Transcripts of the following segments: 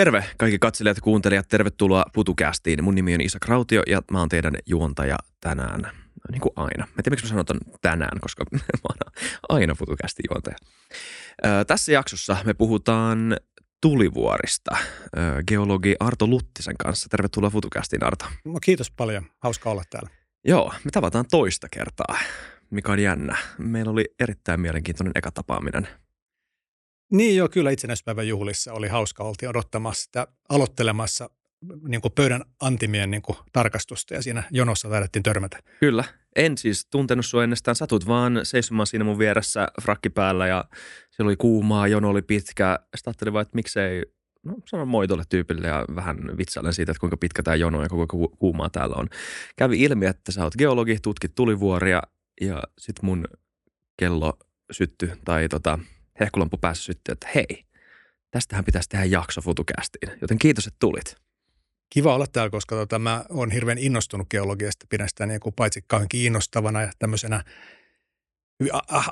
Terve kaikki katselijat ja kuuntelijat, tervetuloa PutuCastiin. Mun nimi on Isa Krautio ja mä oon teidän juontaja tänään, niin kuin aina. Mä tiedän, miksi mä sanon tänään, koska mä oon aina PutuCastin juontaja. Ö, tässä jaksossa me puhutaan tulivuorista geologi Arto Luttisen kanssa. Tervetuloa FutuCastiin, Arto. No, kiitos paljon. Hauska olla täällä. Joo, me tavataan toista kertaa, mikä on jännä. Meillä oli erittäin mielenkiintoinen eka tapaaminen – niin joo, kyllä itsenäispäivän juhlissa oli hauska. Oltiin odottamassa sitä, aloittelemassa niin kuin pöydän antimien niin kuin tarkastusta ja siinä jonossa taidettiin törmätä. Kyllä. En siis tuntenut sua ennestään. Satut vaan seisomaan siinä mun vieressä frakki päällä ja siellä oli kuumaa, jono oli pitkä. Sitten ajattelin vaan, että miksei, no sanon moi tuolle tyypille ja vähän vitsailen siitä, että kuinka pitkä tämä jono ja kuinka kuumaa täällä on. Kävi ilmi, että sä oot geologi, tutkit tulivuoria ja sit mun kello sytty tai tota, hehkulampu päässä syttyi, että hei, tästähän pitäisi tehdä jakso FutuCastiin. Joten kiitos, että tulit. Kiva olla täällä, koska tota, mä oon hirveän innostunut geologiasta. Pidän sitä niin kuin paitsi kauhean kiinnostavana ja tämmöisenä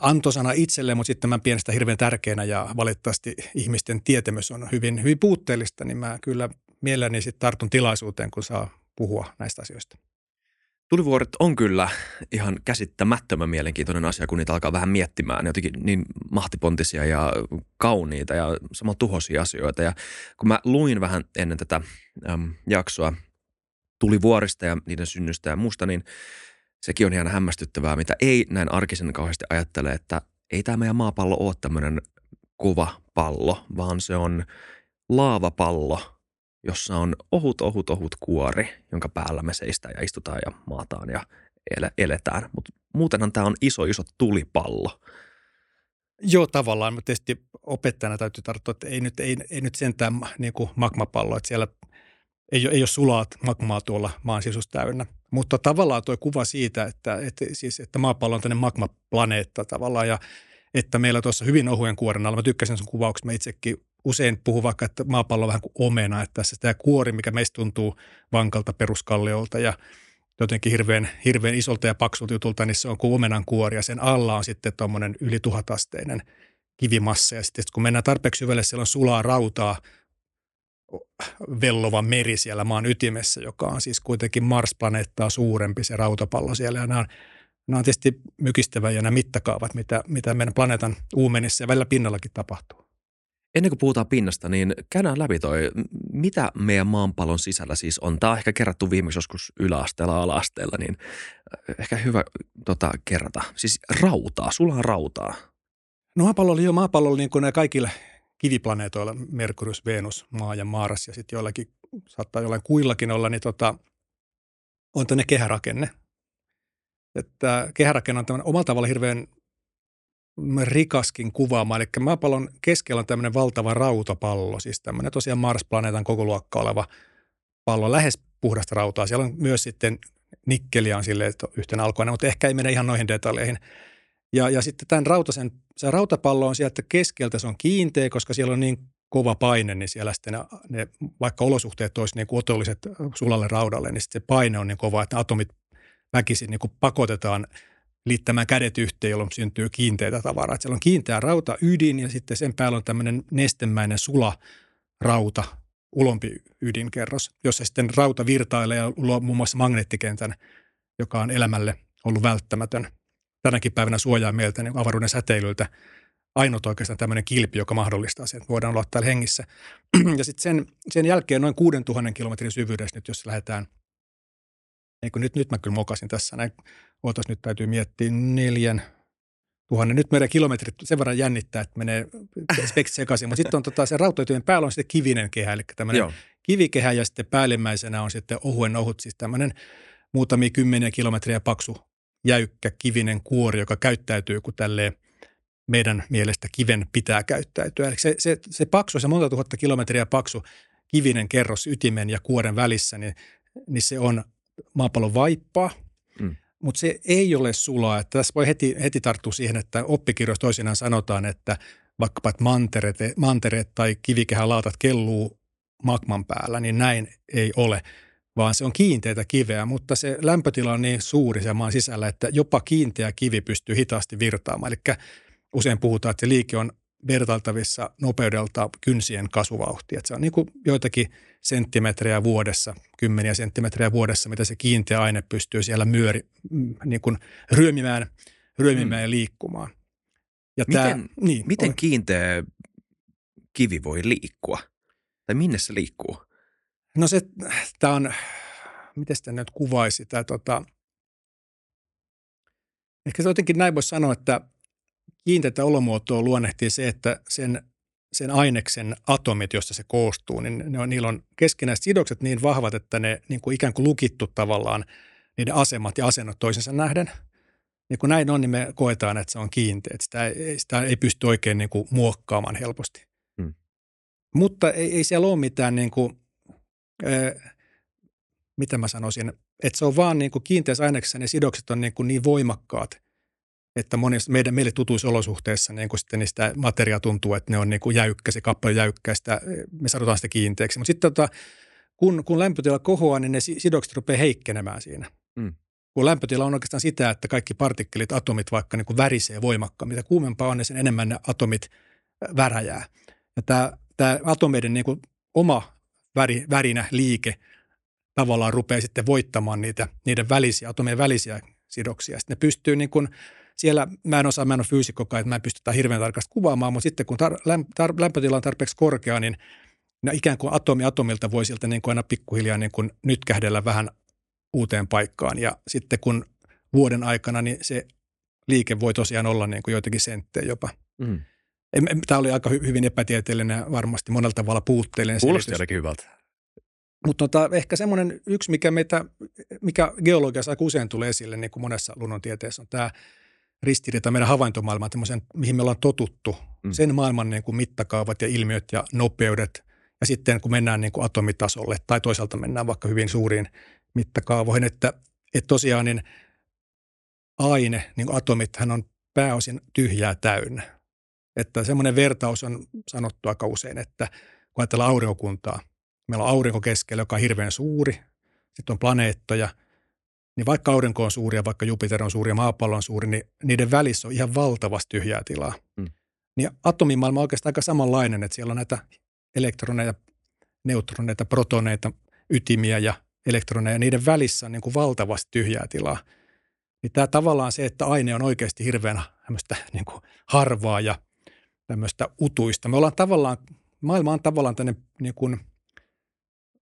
antosana itselle, mutta sitten mä pidän sitä hirveän tärkeänä ja valitettavasti ihmisten tietämys on hyvin, hyvin puutteellista, niin mä kyllä mielelläni sitten tartun tilaisuuteen, kun saa puhua näistä asioista. Tulivuoret on kyllä ihan käsittämättömän mielenkiintoinen asia, kun niitä alkaa vähän miettimään. Jotenkin niin mahtipontisia ja kauniita ja samalla tuhoisia asioita. Ja kun mä luin vähän ennen tätä äm, jaksoa tulivuorista ja niiden synnystä ja muusta, niin sekin on ihan hämmästyttävää, mitä ei näin arkisen kauheasti ajattele, että ei tämä meidän maapallo ole tämmöinen kova pallo, vaan se on laavapallo – jossa on ohut, ohut, ohut kuori, jonka päällä me seistään ja istutaan ja maataan ja ele- eletään. Mutta muutenhan tämä on iso, iso tulipallo. Joo, tavallaan, mutta tietysti opettajana täytyy tarttua, että ei nyt, ei, ei nyt sentään niin kuin magmapallo, että siellä ei ei ole sulaat magmaa tuolla maan sisusta täynnä. Mutta tavallaan tuo kuva siitä, että, että, siis, että maapallo on tämmöinen magmaplaneetta tavallaan ja että meillä tuossa hyvin ohuen kuoren alla, mä tykkäsin sun kuvauksesta, mä itsekin usein puhun vaikka, että maapallo on vähän kuin omena, että tässä tämä kuori, mikä meistä tuntuu vankalta peruskalliolta ja jotenkin hirveän, hirveän isolta ja paksulta jutulta, niin se on kuin omenan kuori ja sen alla on sitten tuommoinen yli tuhatasteinen kivimassa ja sitten kun mennään tarpeeksi syvälle, siellä on sulaa rautaa, vellova meri siellä maan ytimessä, joka on siis kuitenkin Mars-planeettaa suurempi se rautapallo siellä ja nämä on Nämä on tietysti mykistävä ja nämä mittakaavat, mitä, mitä meidän planeetan uumenissa ja välillä pinnallakin tapahtuu. Ennen kuin puhutaan pinnasta, niin käydään läpi toi, mitä meidän maanpallon sisällä siis on. Tämä on ehkä kerrattu viimeksi joskus yläasteella, alaasteella, niin äh, ehkä hyvä tota, kerrata. Siis rautaa, sulla on rautaa. No maapallo oli jo maapallo niin kuin kaikilla kiviplaneetoilla, Merkurius, Venus, Maa ja Mars ja sitten joillakin, saattaa jollain kuillakin olla, niin tota, on tänne kehärakenne. Että kehärakenne on omalla tavalla hirveän rikaskin kuvaama. Eli maapallon keskellä on tämmöinen valtava rautapallo, siis tämmöinen tosiaan Mars-planeetan koko luokka oleva pallo, lähes puhdasta rautaa. Siellä on myös sitten nikkeliä on että yhtenä alkuina, mutta ehkä ei mene ihan noihin detaljeihin. Ja, ja sitten tämän rautasen, se rautapallo on sieltä keskeltä, se on kiinteä, koska siellä on niin kova paine, niin siellä sitten ne, vaikka olosuhteet olisi niin otolliset sulalle raudalle, niin sitten se paine on niin kova, että atomit väkisin niin kuin pakotetaan liittämään kädet yhteen, jolloin syntyy kiinteitä tavaraa. Siellä on kiinteä rauta ydin ja sitten sen päällä on tämmöinen nestemäinen sula rauta, ulompi ydinkerros, jossa sitten rauta virtailee ja luo muun muassa magneettikentän, joka on elämälle ollut välttämätön. Tänäkin päivänä suojaa meiltä niin avaruuden säteilyltä ainut oikeastaan tämmöinen kilpi, joka mahdollistaa sen, että voidaan olla täällä hengissä. Ja sitten sen, sen jälkeen noin 6000 kilometrin syvyydessä nyt, jos lähdetään – Eikö nyt, nyt mä kyllä mokasin tässä näin. Ootas, nyt täytyy miettiä neljän tuhannen. Nyt meidän kilometrit sen verran jännittää, että menee speksit sekaisin. Mutta sitten on tota, se rautatietojen päällä on sitten kivinen kehä, eli tämmöinen Joo. kivikehä ja sitten päällimmäisenä on sitten ohuen ohut, siis tämmöinen muutamia kymmeniä kilometriä paksu jäykkä kivinen kuori, joka käyttäytyy kuin tälleen meidän mielestä kiven pitää käyttäytyä. Eli se, se, se paksu, se monta tuhatta kilometriä paksu kivinen kerros ytimen ja kuoren välissä, niin, niin se on maapallon vaippaa. Mutta se ei ole sulaa. Että tässä voi heti, heti tarttua siihen, että oppikirjoissa toisinaan sanotaan, että vaikkapa että mantereet, mantereet tai kivikehälaatat kelluu magman päällä, niin näin ei ole, vaan se on kiinteitä kiveä, mutta se lämpötila on niin suuri se maan sisällä, että jopa kiinteä kivi pystyy hitaasti virtaamaan. Eli usein puhutaan, että se liike on vertailtavissa nopeudelta kynsien kasvuvauhtia. Se on niin kuin joitakin senttimetrejä vuodessa, kymmeniä senttimetrejä vuodessa, mitä se kiinteä aine pystyy siellä myöri, mm, niin kuin ryömimään, ryömimään mm. ja liikkumaan. Ja miten tämä, niin, miten on, kiinteä kivi voi liikkua? Tai minne se liikkuu? No se, tämä on, miten sitä nyt kuvaisi, tämä tota, ehkä se jotenkin näin voisi sanoa, että kiinteitä olomuotoa luonnehtii se, että sen, sen aineksen atomit, josta se koostuu, niin ne on, niillä on keskinäiset sidokset niin vahvat, että ne niin kuin ikään kuin lukittu tavallaan niiden asemat ja asennot toisensa nähden. Niin kun näin on, niin me koetaan, että se on kiinteä. Sitä, sitä ei pysty oikein niin kuin muokkaamaan helposti. Hmm. Mutta ei, ei siellä ole mitään, niin kuin, äh, mitä mä sanoisin, että se on vaan niin kuin kiinteässä aineksessa ne sidokset on niin, kuin niin voimakkaat, että monissa meidän, meille tutuissa olosuhteissa niin kuin sitten niistä materia tuntuu, että ne on niin kuin jäykkä, se kappale jäykkä, sitä, me sanotaan sitä kiinteäksi. Mutta sitten tota, kun, kun lämpötila kohoaa, niin ne sidokset rupeaa heikkenemään siinä. Mm. Kun lämpötila on oikeastaan sitä, että kaikki partikkelit, atomit vaikka niin kuin värisee voimakkaammin. Mitä kuumempaa on, niin sen enemmän ne atomit väräjää. Ja tämä, tämä atomeiden niin kuin oma väri, värinä liike tavallaan rupeaa sitten voittamaan niitä, niiden välisiä, atomien välisiä sidoksia. Sitten ne pystyy niin kuin – siellä mä en osaa, mä en ole fyysikkokaan, että mä en pysty tätä hirveän tarkasti kuvaamaan, mutta sitten kun tar, lämp, tar, lämpötila on tarpeeksi korkea, niin no ikään kuin atomi atomilta voi sieltä niin kuin aina pikkuhiljaa niin kuin nyt kähdellä vähän uuteen paikkaan. Ja sitten kun vuoden aikana, niin se liike voi tosiaan olla niin kuin joitakin senttejä jopa. Mm. Tämä oli aika hyvin epätieteellinen ja varmasti monella tavalla puutteellinen Kuulosti ainakin hyvältä. Mutta tota, ehkä semmoinen yksi, mikä, meitä, mikä geologiassa aika usein tulee esille, niin kuin monessa luonnontieteessä, on tämä ristiriita meidän havaintomaailmaan, mihin me ollaan totuttu. Mm. Sen maailman niin kuin mittakaavat ja ilmiöt ja nopeudet. Ja sitten kun mennään niin kuin atomitasolle tai toisaalta mennään vaikka hyvin suuriin mittakaavoihin, että, että tosiaan niin aine, niin kuin atomit, hän on pääosin tyhjää täynnä. Että semmoinen vertaus on sanottu aika usein, että kun ajatellaan aurinkokuntaa, meillä on aurinko keskellä, joka on hirveän suuri, sitten on planeettoja – niin vaikka aurinko on suuri ja vaikka Jupiter on suuri ja maapallo on suuri, niin niiden välissä on ihan valtavasti tyhjää tilaa. Mm. Niin atomimaailma on oikeastaan aika samanlainen, että siellä on näitä elektroneja, neutroneita, protoneita, ytimiä ja elektroneja. Niiden välissä on niin kuin valtavasti tyhjää tilaa. Niin tämä tavallaan se, että aine on oikeasti hirveän niin kuin harvaa ja tämmöistä utuista. Me ollaan tavallaan, maailma on tavallaan tämmöinen niin kuin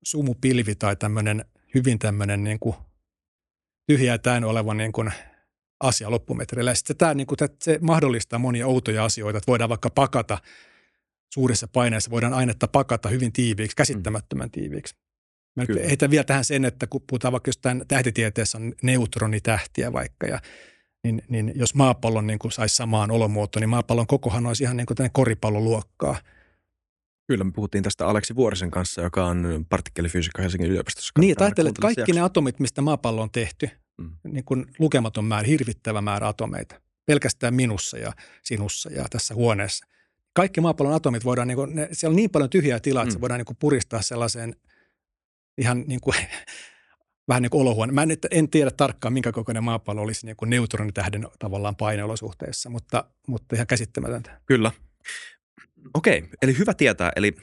sumupilvi tai tämmöinen hyvin tämmöinen niin kuin tyhjää täynnä oleva niin kuin asia loppumetreillä. Ja sitten tämä, niin kuin, se mahdollistaa monia outoja asioita, että voidaan vaikka pakata suurissa paineissa, voidaan ainetta pakata hyvin tiiviiksi, käsittämättömän tiiviiksi. Mä nyt heitän vielä tähän sen, että kun puhutaan vaikka jostain tähtitieteessä on neutronitähtiä vaikka, ja, niin, niin jos maapallon niin kuin saisi samaan olomuotoon, niin maapallon kokohan olisi ihan niin kuin koripalloluokkaa – Kyllä, me puhuttiin tästä Aleksi Vuorisen kanssa, joka on partikkelifyysikko Helsingin yliopistossa. Niin, ajattelet, että kaikki jakso. ne atomit, mistä maapallo on tehty, mm. niin kuin lukematon määrä, hirvittävä määrä atomeita, pelkästään minussa ja sinussa ja tässä huoneessa. Kaikki maapallon atomit voidaan, niin kuin, ne, siellä on niin paljon tyhjää tilaa, että mm. se voidaan niin kuin puristaa sellaiseen ihan niin kuin, vähän niin kuin olohuone. Mä en, en tiedä tarkkaan, minkä kokoinen maapallo olisi niin kuin neutronitähden tavallaan paineolosuhteissa, mutta, mutta ihan käsittämätöntä. Kyllä. Okei, eli hyvä tietää. Eli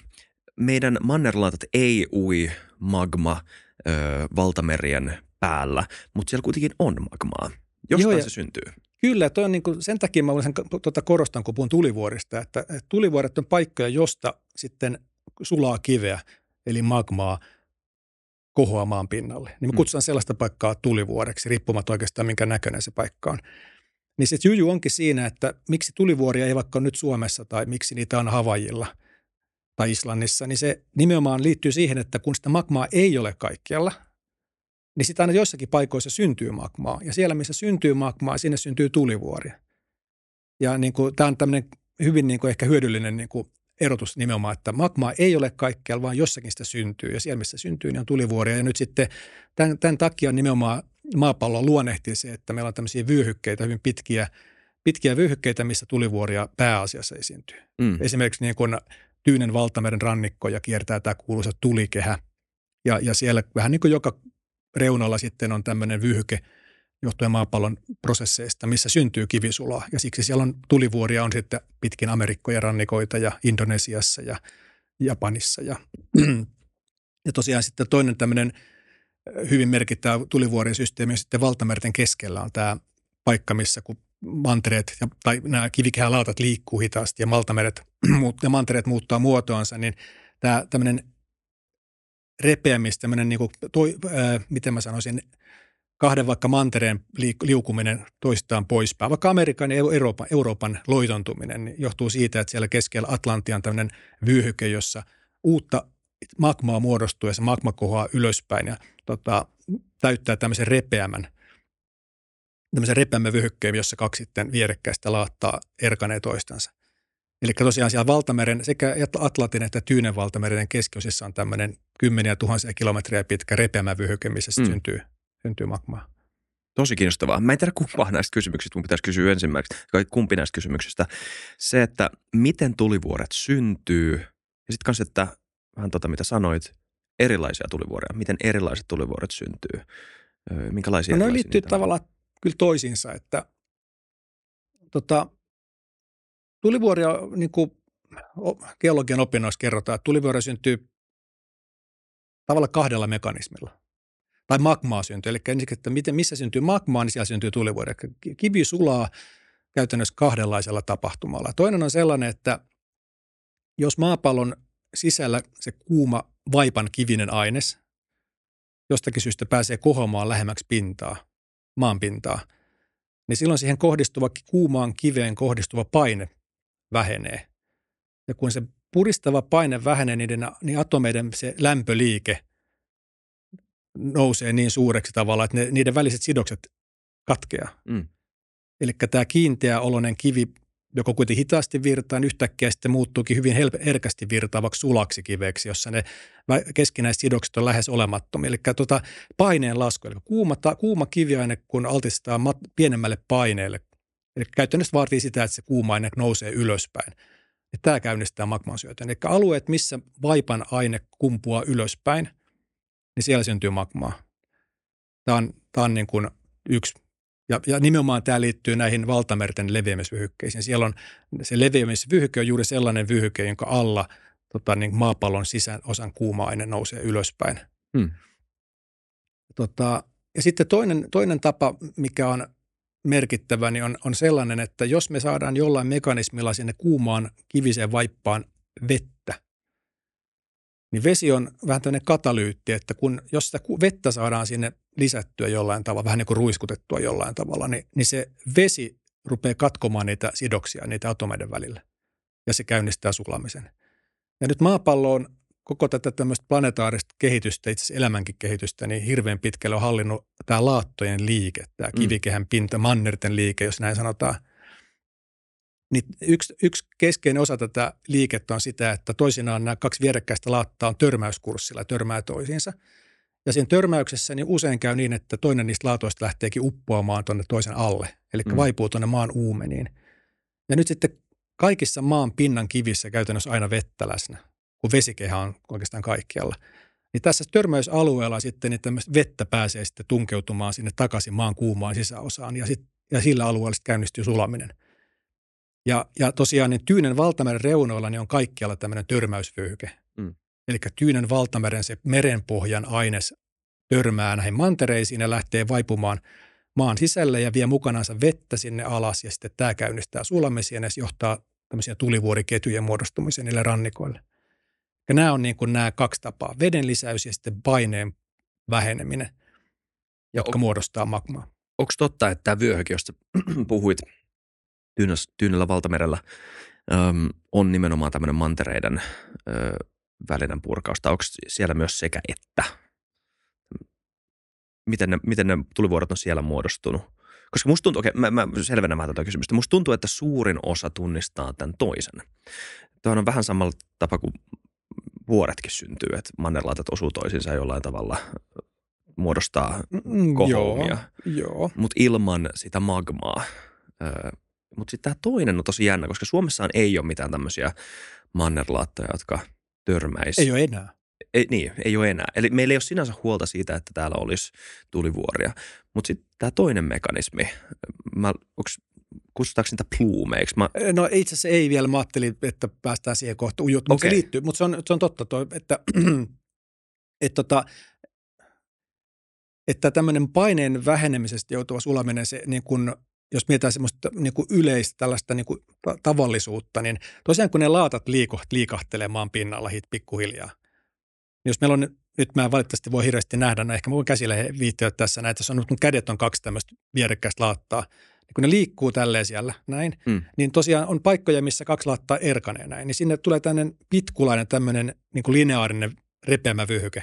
meidän mannerlaatat ei ui magma ö, valtamerien päällä, mutta siellä kuitenkin on magmaa. Jostain Joo, se syntyy. Kyllä, toi on niin kuin, sen takia mä sen, tuota korostan, kun puhun tulivuorista, että, että tulivuoret on paikkoja, josta sitten sulaa kiveä, eli magmaa, kohoamaan pinnalle. Niin me mm. kutsutaan sellaista paikkaa tulivuoreksi, riippumatta oikeastaan minkä näköinen se paikka on. Niin se juju onkin siinä, että miksi tulivuoria ei vaikka nyt Suomessa tai miksi niitä on Havajilla tai Islannissa, niin se nimenomaan liittyy siihen, että kun sitä magmaa ei ole kaikkialla, niin sitä aina joissakin paikoissa syntyy magmaa. Ja siellä, missä syntyy magmaa, sinne syntyy tulivuoria. Ja niin kuin, tämä on tämmöinen hyvin niin kuin ehkä hyödyllinen niin kuin erotus nimenomaan, että magmaa ei ole kaikkialla, vaan jossakin sitä syntyy. Ja siellä, missä syntyy, niin on tulivuoria. Ja nyt sitten tämän, tämän takia nimenomaan maapallo luonnehtii se, että meillä on tämmöisiä vyöhykkeitä, hyvin pitkiä, pitkiä vyöhykkeitä, missä tulivuoria pääasiassa esiintyy. Mm. Esimerkiksi niin kuin Tyynen valtameren rannikko ja kiertää tämä kuuluisa tulikehä. Ja, ja siellä vähän niin kuin joka reunalla sitten on tämmöinen vyöhyke, johtuen maapallon prosesseista, missä syntyy kivisulaa. Ja siksi siellä on tulivuoria on sitten pitkin Amerikkoja rannikoita ja Indonesiassa ja Japanissa. Ja, ja tosiaan sitten toinen tämmöinen hyvin merkittävä tulivuorisysteemi sitten valtamerten keskellä on tämä paikka, missä kun mantereet ja, tai nämä kivikehälautat liikkuu hitaasti ja, maltameret, ja mantereet muuttaa muotoansa, niin tämä tämmöinen repeämis, tämmöinen niin kuin, toi, ää, miten mä sanoisin, kahden vaikka mantereen liukuminen toistaan poispäin, vaikka Amerikan ja Euroopan, Euroopan loitontuminen niin johtuu siitä, että siellä keskellä Atlantian tämmöinen vyöhyke, jossa uutta magmaa muodostuu ja se magma kohoaa ylöspäin ja tota, täyttää tämmöisen repeämän, tämmöisen repeämän vyöhykkeen, jossa kaksi sitten vierekkäistä laattaa erkanee toistansa. Eli tosiaan siellä valtameren, sekä Atlantin että Tyynen valtameren keskiosissa on tämmöinen kymmeniä tuhansia kilometriä pitkä repeämä vyöhyke, missä mm. syntyy syntyy magmaa. Tosi kiinnostavaa. Mä en tiedä kumpaa näistä kysymyksistä, mun pitäisi kysyä ensimmäiseksi, kumpi näistä kysymyksistä. Se, että miten tulivuoret syntyy ja sitten kanssa, että vähän tota mitä sanoit, erilaisia tulivuoria. Miten erilaiset tulivuoret syntyy? Minkälaisia no, ne liittyy tavallaan kyllä toisiinsa, että tota, tulivuoria, niin kuin geologian opinnoissa kerrotaan, että tulivuoria syntyy tavallaan kahdella mekanismilla tai magmaa syntyy. Eli ensiksi, että miten, missä syntyy magmaa, niin siellä syntyy tulivuori. Kivi sulaa käytännössä kahdenlaisella tapahtumalla. Toinen on sellainen, että jos maapallon sisällä se kuuma vaipan kivinen aines jostakin syystä pääsee kohoamaan lähemmäksi pintaa, maan pintaa, niin silloin siihen kohdistuva kuumaan kiveen kohdistuva paine vähenee. Ja kun se puristava paine vähenee, niin, niin atomeiden se lämpöliike nousee niin suureksi tavalla, että ne, niiden väliset sidokset katkeaa. Mm. Eli tämä kiinteä oloinen kivi, joka kuitenkin hitaasti virtaa, niin yhtäkkiä sitten muuttuukin hyvin herkästi virtaavaksi sulaksi kiveksi, jossa ne keskinäiset sidokset on lähes olemattomia. Eli tuota, paineen lasku, eli kuuma, ta, kuuma kiviaine, kun altistaa mat, pienemmälle paineelle, eli käytännössä vaatii sitä, että se kuuma aine nousee ylöspäin. Ja tämä käynnistää magman syötön. Eli alueet, missä vaipan aine kumpuaa ylöspäin – niin siellä syntyy magmaa. Tämä on, tämä on niin kuin yksi, ja, ja nimenomaan tämä liittyy näihin valtamerten leviämisvyhykkeisiin. Siellä on, se leviämisvyhyke on juuri sellainen vyhyke, jonka alla tota, niin maapallon sisään osan kuuma-aine nousee ylöspäin. Hmm. Tota, ja sitten toinen, toinen tapa, mikä on merkittävä, niin on, on sellainen, että jos me saadaan jollain mekanismilla sinne kuumaan kiviseen vaippaan vettä, niin vesi on vähän tämmöinen katalyytti, että kun, jos sitä vettä saadaan sinne lisättyä jollain tavalla, vähän niin kuin ruiskutettua jollain tavalla, niin, niin se vesi rupeaa katkomaan niitä sidoksia niitä atomeiden välillä ja se käynnistää sulamisen. Ja nyt maapallo on koko tätä tämmöistä planetaarista kehitystä, itse asiassa elämänkin kehitystä, niin hirveän pitkälle on hallinnut tämä laattojen liike, tämä mm. kivikehän pinta, mannerten liike, jos näin sanotaan – niin yksi, yksi keskeinen osa tätä liikettä on sitä, että toisinaan nämä kaksi vierekkäistä laattaa on törmäyskurssilla ja törmää toisiinsa. Ja siinä törmäyksessä niin usein käy niin, että toinen niistä laatoista lähteekin uppoamaan tuonne toisen alle, eli mm. vaipuu tuonne maan uumeniin. Ja nyt sitten kaikissa maan pinnan kivissä käytännössä aina vettä läsnä, kun vesikehä on oikeastaan kaikkialla. Niin tässä törmäysalueella sitten niin vettä pääsee sitten tunkeutumaan sinne takaisin maan kuumaan sisäosaan ja, sit, ja sillä alueella sitten käynnistyy sulaminen – ja, ja tosiaan niin Tyynen valtameren reunoilla niin on kaikkialla tämmöinen törmäysvyöhyke. Mm. Eli Tyynen valtameren se merenpohjan aines törmää näihin mantereisiin ja lähtee vaipumaan maan sisälle ja vie mukanansa vettä sinne alas ja sitten tämä käynnistää sulamisia ja johtaa tämmöisiä tulivuoriketjujen muodostumiseen niille rannikoille. Ja nämä on niin kuin nämä kaksi tapaa, veden lisäys ja sitten paineen väheneminen, jotka on, muodostaa magmaa. Onko totta, että tämä vyöhyke, josta puhuit – Tyynäs, Tyynellä valtamerellä äm, on nimenomaan tämmöinen mantereiden ö, välinen purkaus. Tai onko siellä myös sekä että? Miten ne, miten ne tulivuorot on siellä muodostunut? Koska musta tuntuu, okei, okay, mä, mä selvennän vähän tätä kysymystä. Musta tuntuu, että suurin osa tunnistaa tämän toisen. Tämä on vähän samalla tapa kuin vuoretkin syntyy, että mannerlaatat osuu toisiinsa jollain tavalla muodostaa mm, kohoumia. Joo, Mutta ilman sitä magmaa mutta sitten tämä toinen on tosi jännä, koska Suomessaan ei ole mitään tämmöisiä mannerlaattoja, jotka törmäisi. Ei ole enää. Ei, niin, ei ole enää. Eli meillä ei ole sinänsä huolta siitä, että täällä olisi tulivuoria. Mutta sitten tämä toinen mekanismi, mä, onks, kutsutaanko niitä pluumeiksi? Mä... No itse asiassa ei vielä. Mä ajattelin, että päästään siihen kohta ujut, mutta okay. se liittyy. Mutta se on, se on totta, toi, että, että, tota, että tämmöinen paineen vähenemisestä joutuva sulaminen, se niin kun, jos mietitään semmoista niin kuin yleistä tällaista niin kuin tavallisuutta, niin tosiaan kun ne laatat liikoht, liikahtelee maan pinnalla hit pikkuhiljaa, niin jos meillä on, nyt mä en valitettavasti voi hirveästi nähdä, no ehkä mä voin käsillä viittyä tässä näitä, on, mun kädet on kaksi tämmöistä vierekkäistä laattaa, niin kun ne liikkuu tälleen siellä näin, mm. niin tosiaan on paikkoja, missä kaksi laattaa erkanee näin, niin sinne tulee tämmöinen pitkulainen tämmöinen niin kuin lineaarinen repeämä vyöhyke.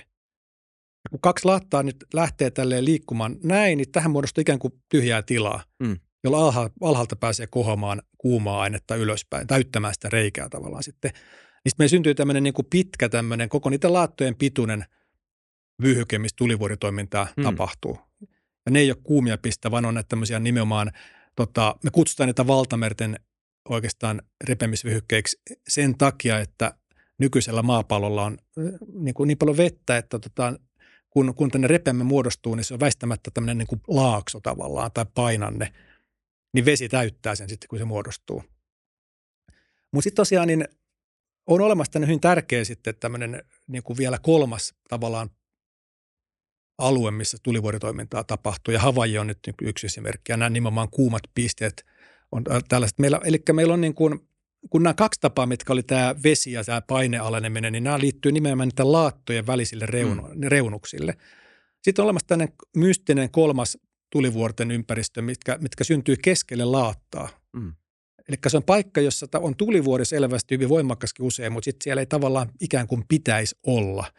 Ja kun kaksi laattaa nyt lähtee tälleen liikkumaan näin, niin tähän muodostuu ikään kuin tyhjää tilaa, mm. jolla alha, alhaalta pääsee kohomaan kuumaa ainetta ylöspäin, täyttämään sitä reikää tavallaan sitten. Niin sitten meillä syntyy tämmöinen niin kuin pitkä tämmöinen koko niiden laattojen pituinen vyöhyke, missä tulivuoritoimintaa mm. tapahtuu. Ja ne ei ole kuumia pistä, vaan on näitä tämmöisiä nimenomaan, tota, me kutsutaan niitä valtamerten oikeastaan repemisvyhykkeiksi sen takia, että nykyisellä maapallolla on niin, kuin niin paljon vettä, että tota, kun, kun tänne repemme muodostuu, niin se on väistämättä tämmöinen niin kuin laakso tavallaan tai painanne, niin vesi täyttää sen sitten, kun se muodostuu. Mutta sitten tosiaan niin on olemassa hyvin tärkeä sitten tämmöinen niin kuin vielä kolmas tavallaan alue, missä tulivuoritoimintaa tapahtuu. Ja Havaji on nyt yksi esimerkki. Ja nämä nimenomaan kuumat pisteet on tällaiset. Meillä, eli meillä on niin kuin, kun nämä kaksi tapaa, mitkä oli tämä vesi ja tämä painealeneminen, niin nämä liittyy nimenomaan niiden laattojen välisille reunu, mm. reunuksille. Sitten on olemassa tämmöinen mystinen kolmas tulivuorten ympäristö, mitkä, mitkä syntyy keskelle laattaa. Mm. Eli se on paikka, jossa on tulivuori selvästi hyvin voimakkaskin usein, mutta sitten siellä ei tavallaan ikään kuin pitäisi olla –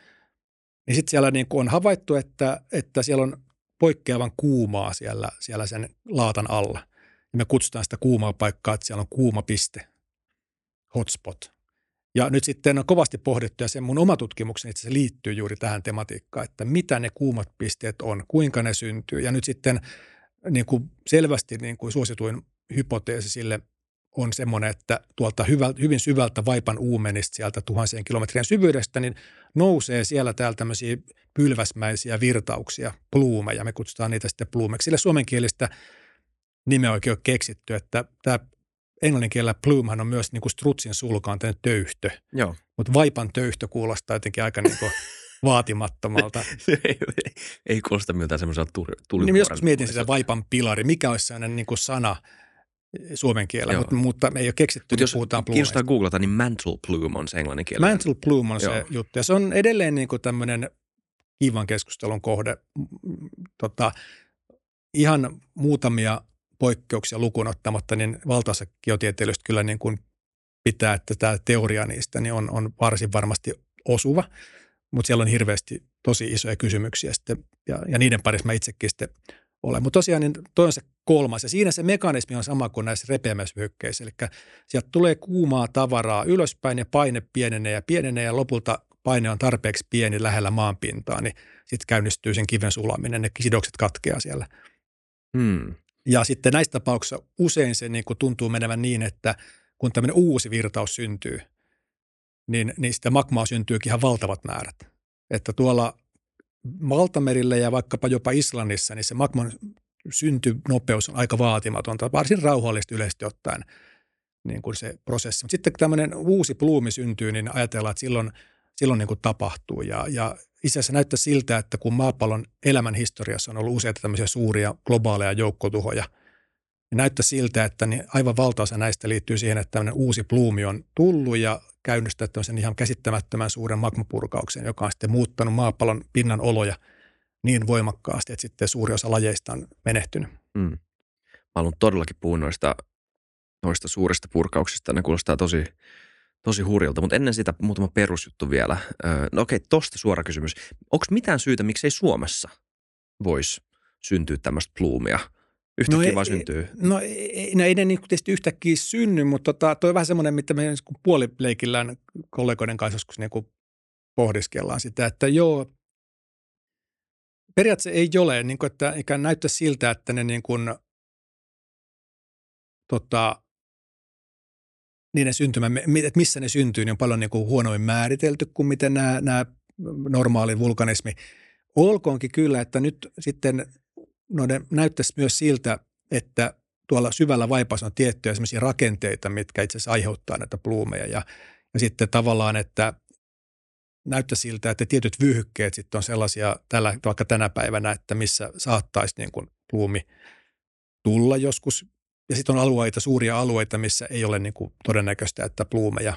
niin sitten siellä niin on havaittu, että, että siellä on poikkeavan kuumaa siellä, siellä sen laatan alla. Ja me kutsutaan sitä kuumaa paikkaa, että siellä on kuuma piste, hotspot. Ja nyt sitten on kovasti pohdittu, ja se mun oma tutkimukseni itse liittyy juuri tähän tematiikkaan, että mitä ne kuumat pisteet on, kuinka ne syntyy. Ja nyt sitten niin kuin selvästi niin kuin suosituin hypoteesi sille on semmoinen, että tuolta hyvä, hyvin syvältä vaipan uumenista sieltä tuhansien kilometrien syvyydestä, niin nousee siellä täällä tämmöisiä pylväsmäisiä virtauksia, pluumeja. Me kutsutaan niitä sitten pluumeksi. Sille suomenkielistä nimeä oikein ole keksitty, että tämä englannin kielellä plumehan on myös niin kuin strutsin sulkaan tämmöinen töyhtö. Joo. Mutta vaipan töyhtö kuulostaa jotenkin aika niin kuin vaatimattomalta. ei, ei kuulosta miltään semmoiselta tuli. Niin joskus mietin sitä vaipan pilari. Mikä olisi sellainen niin kuin sana – suomen kielellä, mutta, mutta me ei ole keksitty, Mut jos puhutaan kiinnostaa googlata, niin mantle plume on se englannin kieli. Mantle plume on Joo. se juttu, ja se on edelleen niin kuin tämmöinen kivan keskustelun kohde. Tota, ihan muutamia poikkeuksia lukuun ottamatta, niin valtaosa geotieteilijöistä kyllä niin kuin pitää, että tämä teoria niistä niin on, on varsin varmasti osuva, mutta siellä on hirveästi tosi isoja kysymyksiä sitten, ja, ja niiden parissa mä itsekin sitten ole. Mutta tosiaan niin toi on se kolmas ja siinä se mekanismi on sama kuin näissä repeämäisvyöhykkeissä. Eli sieltä tulee kuumaa tavaraa ylöspäin ja paine pienenee ja pienenee ja lopulta paine on tarpeeksi pieni lähellä maanpintaa, niin sitten käynnistyy sen kiven sulaminen, ne sidokset katkeaa siellä. Hmm. Ja sitten näissä tapauksissa usein se niin kuin tuntuu menevän niin, että kun tämmöinen uusi virtaus syntyy, niin, niin sitä magmaa syntyykin ihan valtavat määrät. Että tuolla valtamerillä ja vaikkapa jopa Islannissa, niin se magman syntynopeus on aika vaatimatonta, varsin rauhallisesti yleisesti ottaen niin kuin se prosessi. Mutta sitten kun tämmöinen uusi pluumi syntyy, niin ajatellaan, että silloin, silloin niin kuin tapahtuu. Ja, ja itse asiassa näyttää siltä, että kun maapallon elämän historiassa on ollut useita tämmöisiä suuria globaaleja joukkotuhoja, niin näyttää siltä, että niin aivan valtaosa näistä liittyy siihen, että tämmöinen uusi pluumi on tullut ja käynnistää tämmöisen ihan käsittämättömän suuren magmapurkauksen, joka on sitten muuttanut maapallon pinnan oloja niin voimakkaasti, että sitten suuri osa lajeista on menehtynyt. Mm. Mä haluan todellakin puhua noista, noista suurista purkauksista. Ne kuulostaa tosi, tosi hurjalta, mutta ennen sitä muutama perusjuttu vielä. No okei, tosta suora kysymys. Onko mitään syytä, miksei Suomessa voisi syntyä tämmöistä pluumia – Yhtäkkiä no vaan syntyy. No ei, no ei ne niin tietysti yhtäkkiä synny, mutta tota, toi on vähän semmoinen, mitä me niin puolileikillään kollegoiden kanssa joskus niin kuin pohdiskellaan sitä, että joo, periaatteessa ei ole, niin kuin, että ikään näyttää siltä, että ne niin kuin, tota, niiden syntymä, että missä ne syntyy, niin on paljon niin kuin huonoin määritelty kuin miten nämä, nämä normaali vulkanismi. Olkoonkin kyllä, että nyt sitten noiden näyttäisi myös siltä, että tuolla syvällä vaipassa on tiettyjä sellaisia rakenteita, mitkä itse asiassa aiheuttaa näitä pluumeja. Ja, ja sitten tavallaan, että näyttää siltä, että tietyt vyöhykkeet sitten on sellaisia tällä, vaikka tänä päivänä, että missä saattaisi niin kuin pluumi tulla joskus. Ja sitten on alueita, suuria alueita, missä ei ole niin kuin todennäköistä, että pluumeja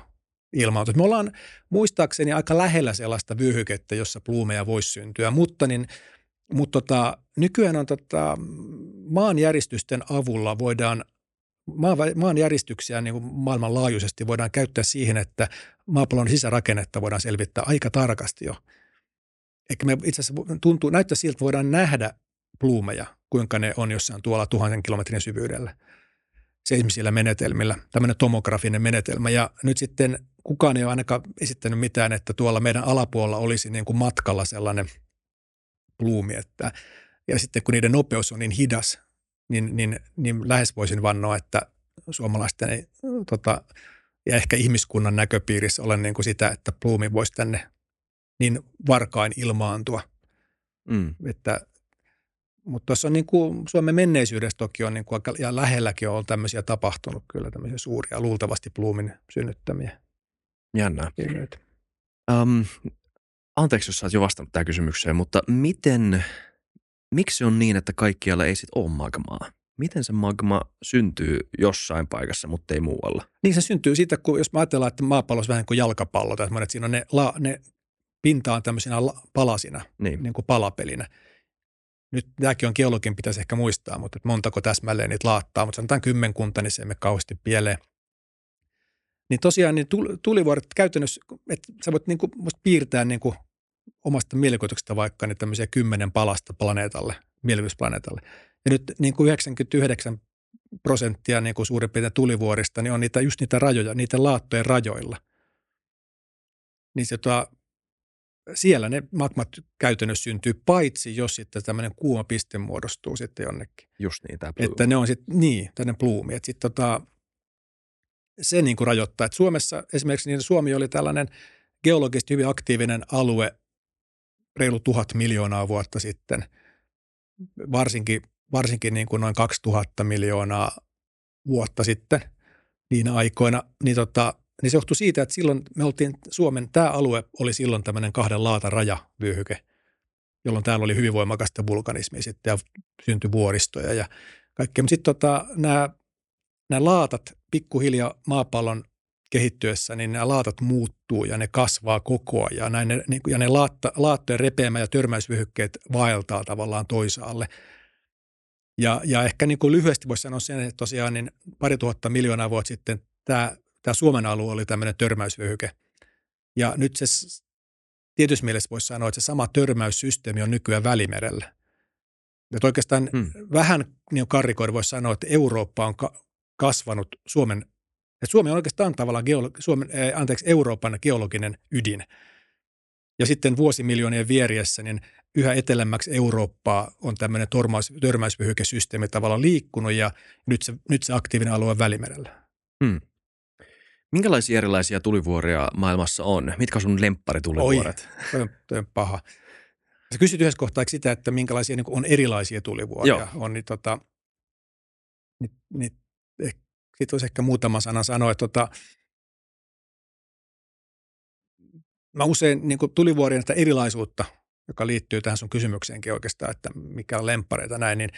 ilmaantuu. Me ollaan muistaakseni aika lähellä sellaista vyöhykettä, jossa pluumeja voisi syntyä, mutta, niin, mutta tota, nykyään on tota, maanjäristysten avulla voidaan maanjäristyksiä niin kuin maailmanlaajuisesti voidaan käyttää siihen, että maapallon sisärakennetta voidaan selvittää aika tarkasti jo. Eikä me itse asiassa tuntuu, näyttää siltä, että voidaan nähdä pluumeja, kuinka ne on jossain tuolla tuhannen kilometrin syvyydellä seismisillä menetelmillä, tämmöinen tomografinen menetelmä. Ja nyt sitten kukaan ei ole ainakaan esittänyt mitään, että tuolla meidän alapuolella olisi niin kuin matkalla sellainen pluumi. Että, ja sitten kun niiden nopeus on niin hidas, niin, niin, niin lähes voisin vannoa, että suomalaisten ei, tota, ja ehkä ihmiskunnan näköpiirissä ole niin kuin sitä, että pluumi voisi tänne niin varkain ilmaantua. Mm. Että, mutta tuossa on niin kuin Suomen menneisyydessä toki on niin kuin, ja lähelläkin on tämmöisiä tapahtunut kyllä tämmöisiä suuria, luultavasti pluumin synnyttämiä. Jännää. Um, anteeksi, jos olet jo vastannut tähän kysymykseen, mutta miten, miksi on niin, että kaikkialla ei sit ole magmaa? Miten se magma syntyy jossain paikassa, mutta ei muualla? Niin se syntyy siitä, kun jos mä ajatellaan, että maapallo on vähän kuin jalkapallo, tai että siinä on ne, la, ne pinta on tämmöisinä palasina, niin. niin kuin palapelinä. Nyt tämäkin on geologin pitäisi ehkä muistaa, mutta montako täsmälleen niitä laattaa, mutta sanotaan kymmenkunta, niin se emme kauheasti pieleen. Niin tosiaan niin tulivuoret käytännössä, että sä voit niin kuin, piirtää niin kuin omasta mielikuvituksesta vaikka niin tämmöisiä kymmenen palasta planeetalle, mielikuvitusplaneetalle. Ja nyt niin kuin 99 prosenttia niin kuin suurin piirtein tulivuorista, niin on niitä, just niitä rajoja, niitä laattojen rajoilla. Niin se, tota, siellä ne magmat käytännössä syntyy, paitsi jos sitten tämmöinen kuuma piste muodostuu sitten jonnekin. Just niin, tämä Että ne on sitten, niin, tämmöinen pluumi. Että sitten tota, se niin kuin rajoittaa. Että Suomessa esimerkiksi niin Suomi oli tällainen geologisesti hyvin aktiivinen alue reilu tuhat miljoonaa vuotta sitten. Varsinkin, varsinkin niin kuin noin 2000 miljoonaa vuotta sitten niinä aikoina. Niin, tota, niin se johtui siitä, että silloin me oltiin Suomen, tämä alue oli silloin tämmöinen kahden laatan rajavyöhyke, jolloin täällä oli hyvin voimakasta vulkanismia sitten ja syntyi vuoristoja ja kaikkea. Mutta sitten tota, nämä nämä laatat pikkuhiljaa maapallon kehittyessä, niin nämä laatat muuttuu ja ne kasvaa koko ajan. Ja, näin ne, niin, ja ne laatta, laattojen repeämä ja törmäysvyhykkeet vaeltaa tavallaan toisaalle. Ja, ja ehkä niin kuin lyhyesti voisi sanoa sen, että tosiaan niin pari tuhatta miljoonaa vuotta sitten tämä, tämä Suomen alue oli tämmöinen törmäysvyöhyke. Ja nyt se tietysti mielessä voisi sanoa, että se sama törmäyssysteemi on nykyään Välimerellä. Että oikeastaan hmm. vähän niin karrikoida voisi sanoa, että Eurooppa on ka- kasvanut Suomen, että Suomi on oikeastaan tavallaan geolo, Suomen, anteeksi, Euroopan geologinen ydin. Ja sitten vuosimiljoonien vieriessä, niin yhä etelämmäksi Eurooppaa on tämmöinen tormaus, törmäysvyöhykesysteemi tavallaan liikkunut ja nyt se, nyt se aktiivinen alue on Välimerellä. Hmm. Minkälaisia erilaisia tulivuoria maailmassa on? Mitkä on sun lempparitulivuoret? Oi, toi on paha. Sä kysyt yhdessä kohtaa sitä, että minkälaisia niin on erilaisia tulivuoria. Joo. On, niin, tota, niin, niin siitä olisi ehkä muutama sana sanoa, että tota, mä usein niin tulivuorien sitä erilaisuutta, joka liittyy tähän sun kysymykseenkin oikeastaan, että mikä on lempareita näin, niin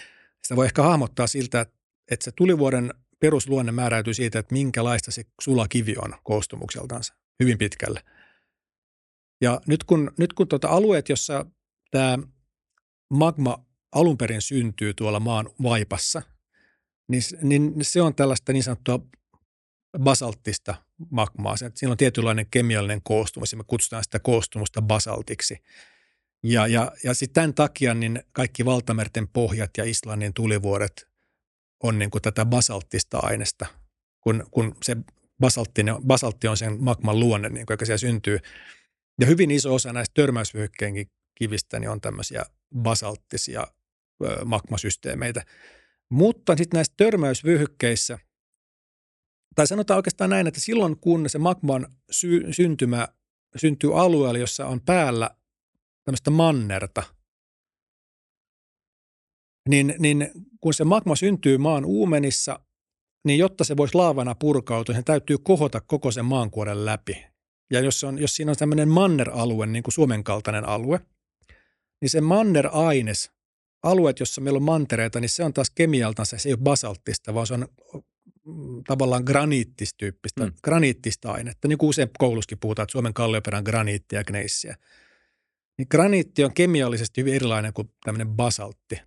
sitä voi ehkä hahmottaa siltä, että se tulivuoren perusluonne määräytyy siitä, että minkälaista se sulakivi on koostumukseltansa hyvin pitkälle. Ja nyt kun, nyt kun tuota alueet, jossa tämä magma alun perin syntyy tuolla maan vaipassa, niin, niin se on tällaista niin sanottua basalttista magmaa. Siinä on tietynlainen kemiallinen koostumus ja me kutsutaan sitä koostumusta basaltiksi. Ja, ja, ja sitten tämän takia niin kaikki valtamerten pohjat ja Islannin tulivuoret on niin kuin tätä basalttista aineesta, kun, kun se basaltti, on sen magman luonne, niin kuin, joka siellä syntyy. Ja hyvin iso osa näistä törmäysvyöhykkeenkin kivistä niin on tämmöisiä basalttisia magmasysteemeitä. Mutta sitten näissä törmäysvyöhykkeissä, tai sanotaan oikeastaan näin, että silloin kun se magman sy- syntymä syntyy alueella, jossa on päällä tämmöistä mannerta, niin, niin kun se magma syntyy maan uumenissa, niin jotta se voisi laavana purkautua, sen täytyy kohota koko sen maankuoren läpi. Ja jos, on, jos siinä on tämmöinen manner-alue, niin kuin Suomen kaltainen alue, niin se manner-aines, alueet, jossa meillä on mantereita, niin se on taas kemialtansa, se ei ole basalttista, vaan se on mm, tavallaan graniittistyyppistä, mm. graniittista ainetta. Niin kuin usein kouluskin puhutaan, että Suomen kallioperän graniittia ja gneissiä. Niin graniitti on kemiallisesti hyvin erilainen kuin tämmöinen basaltti.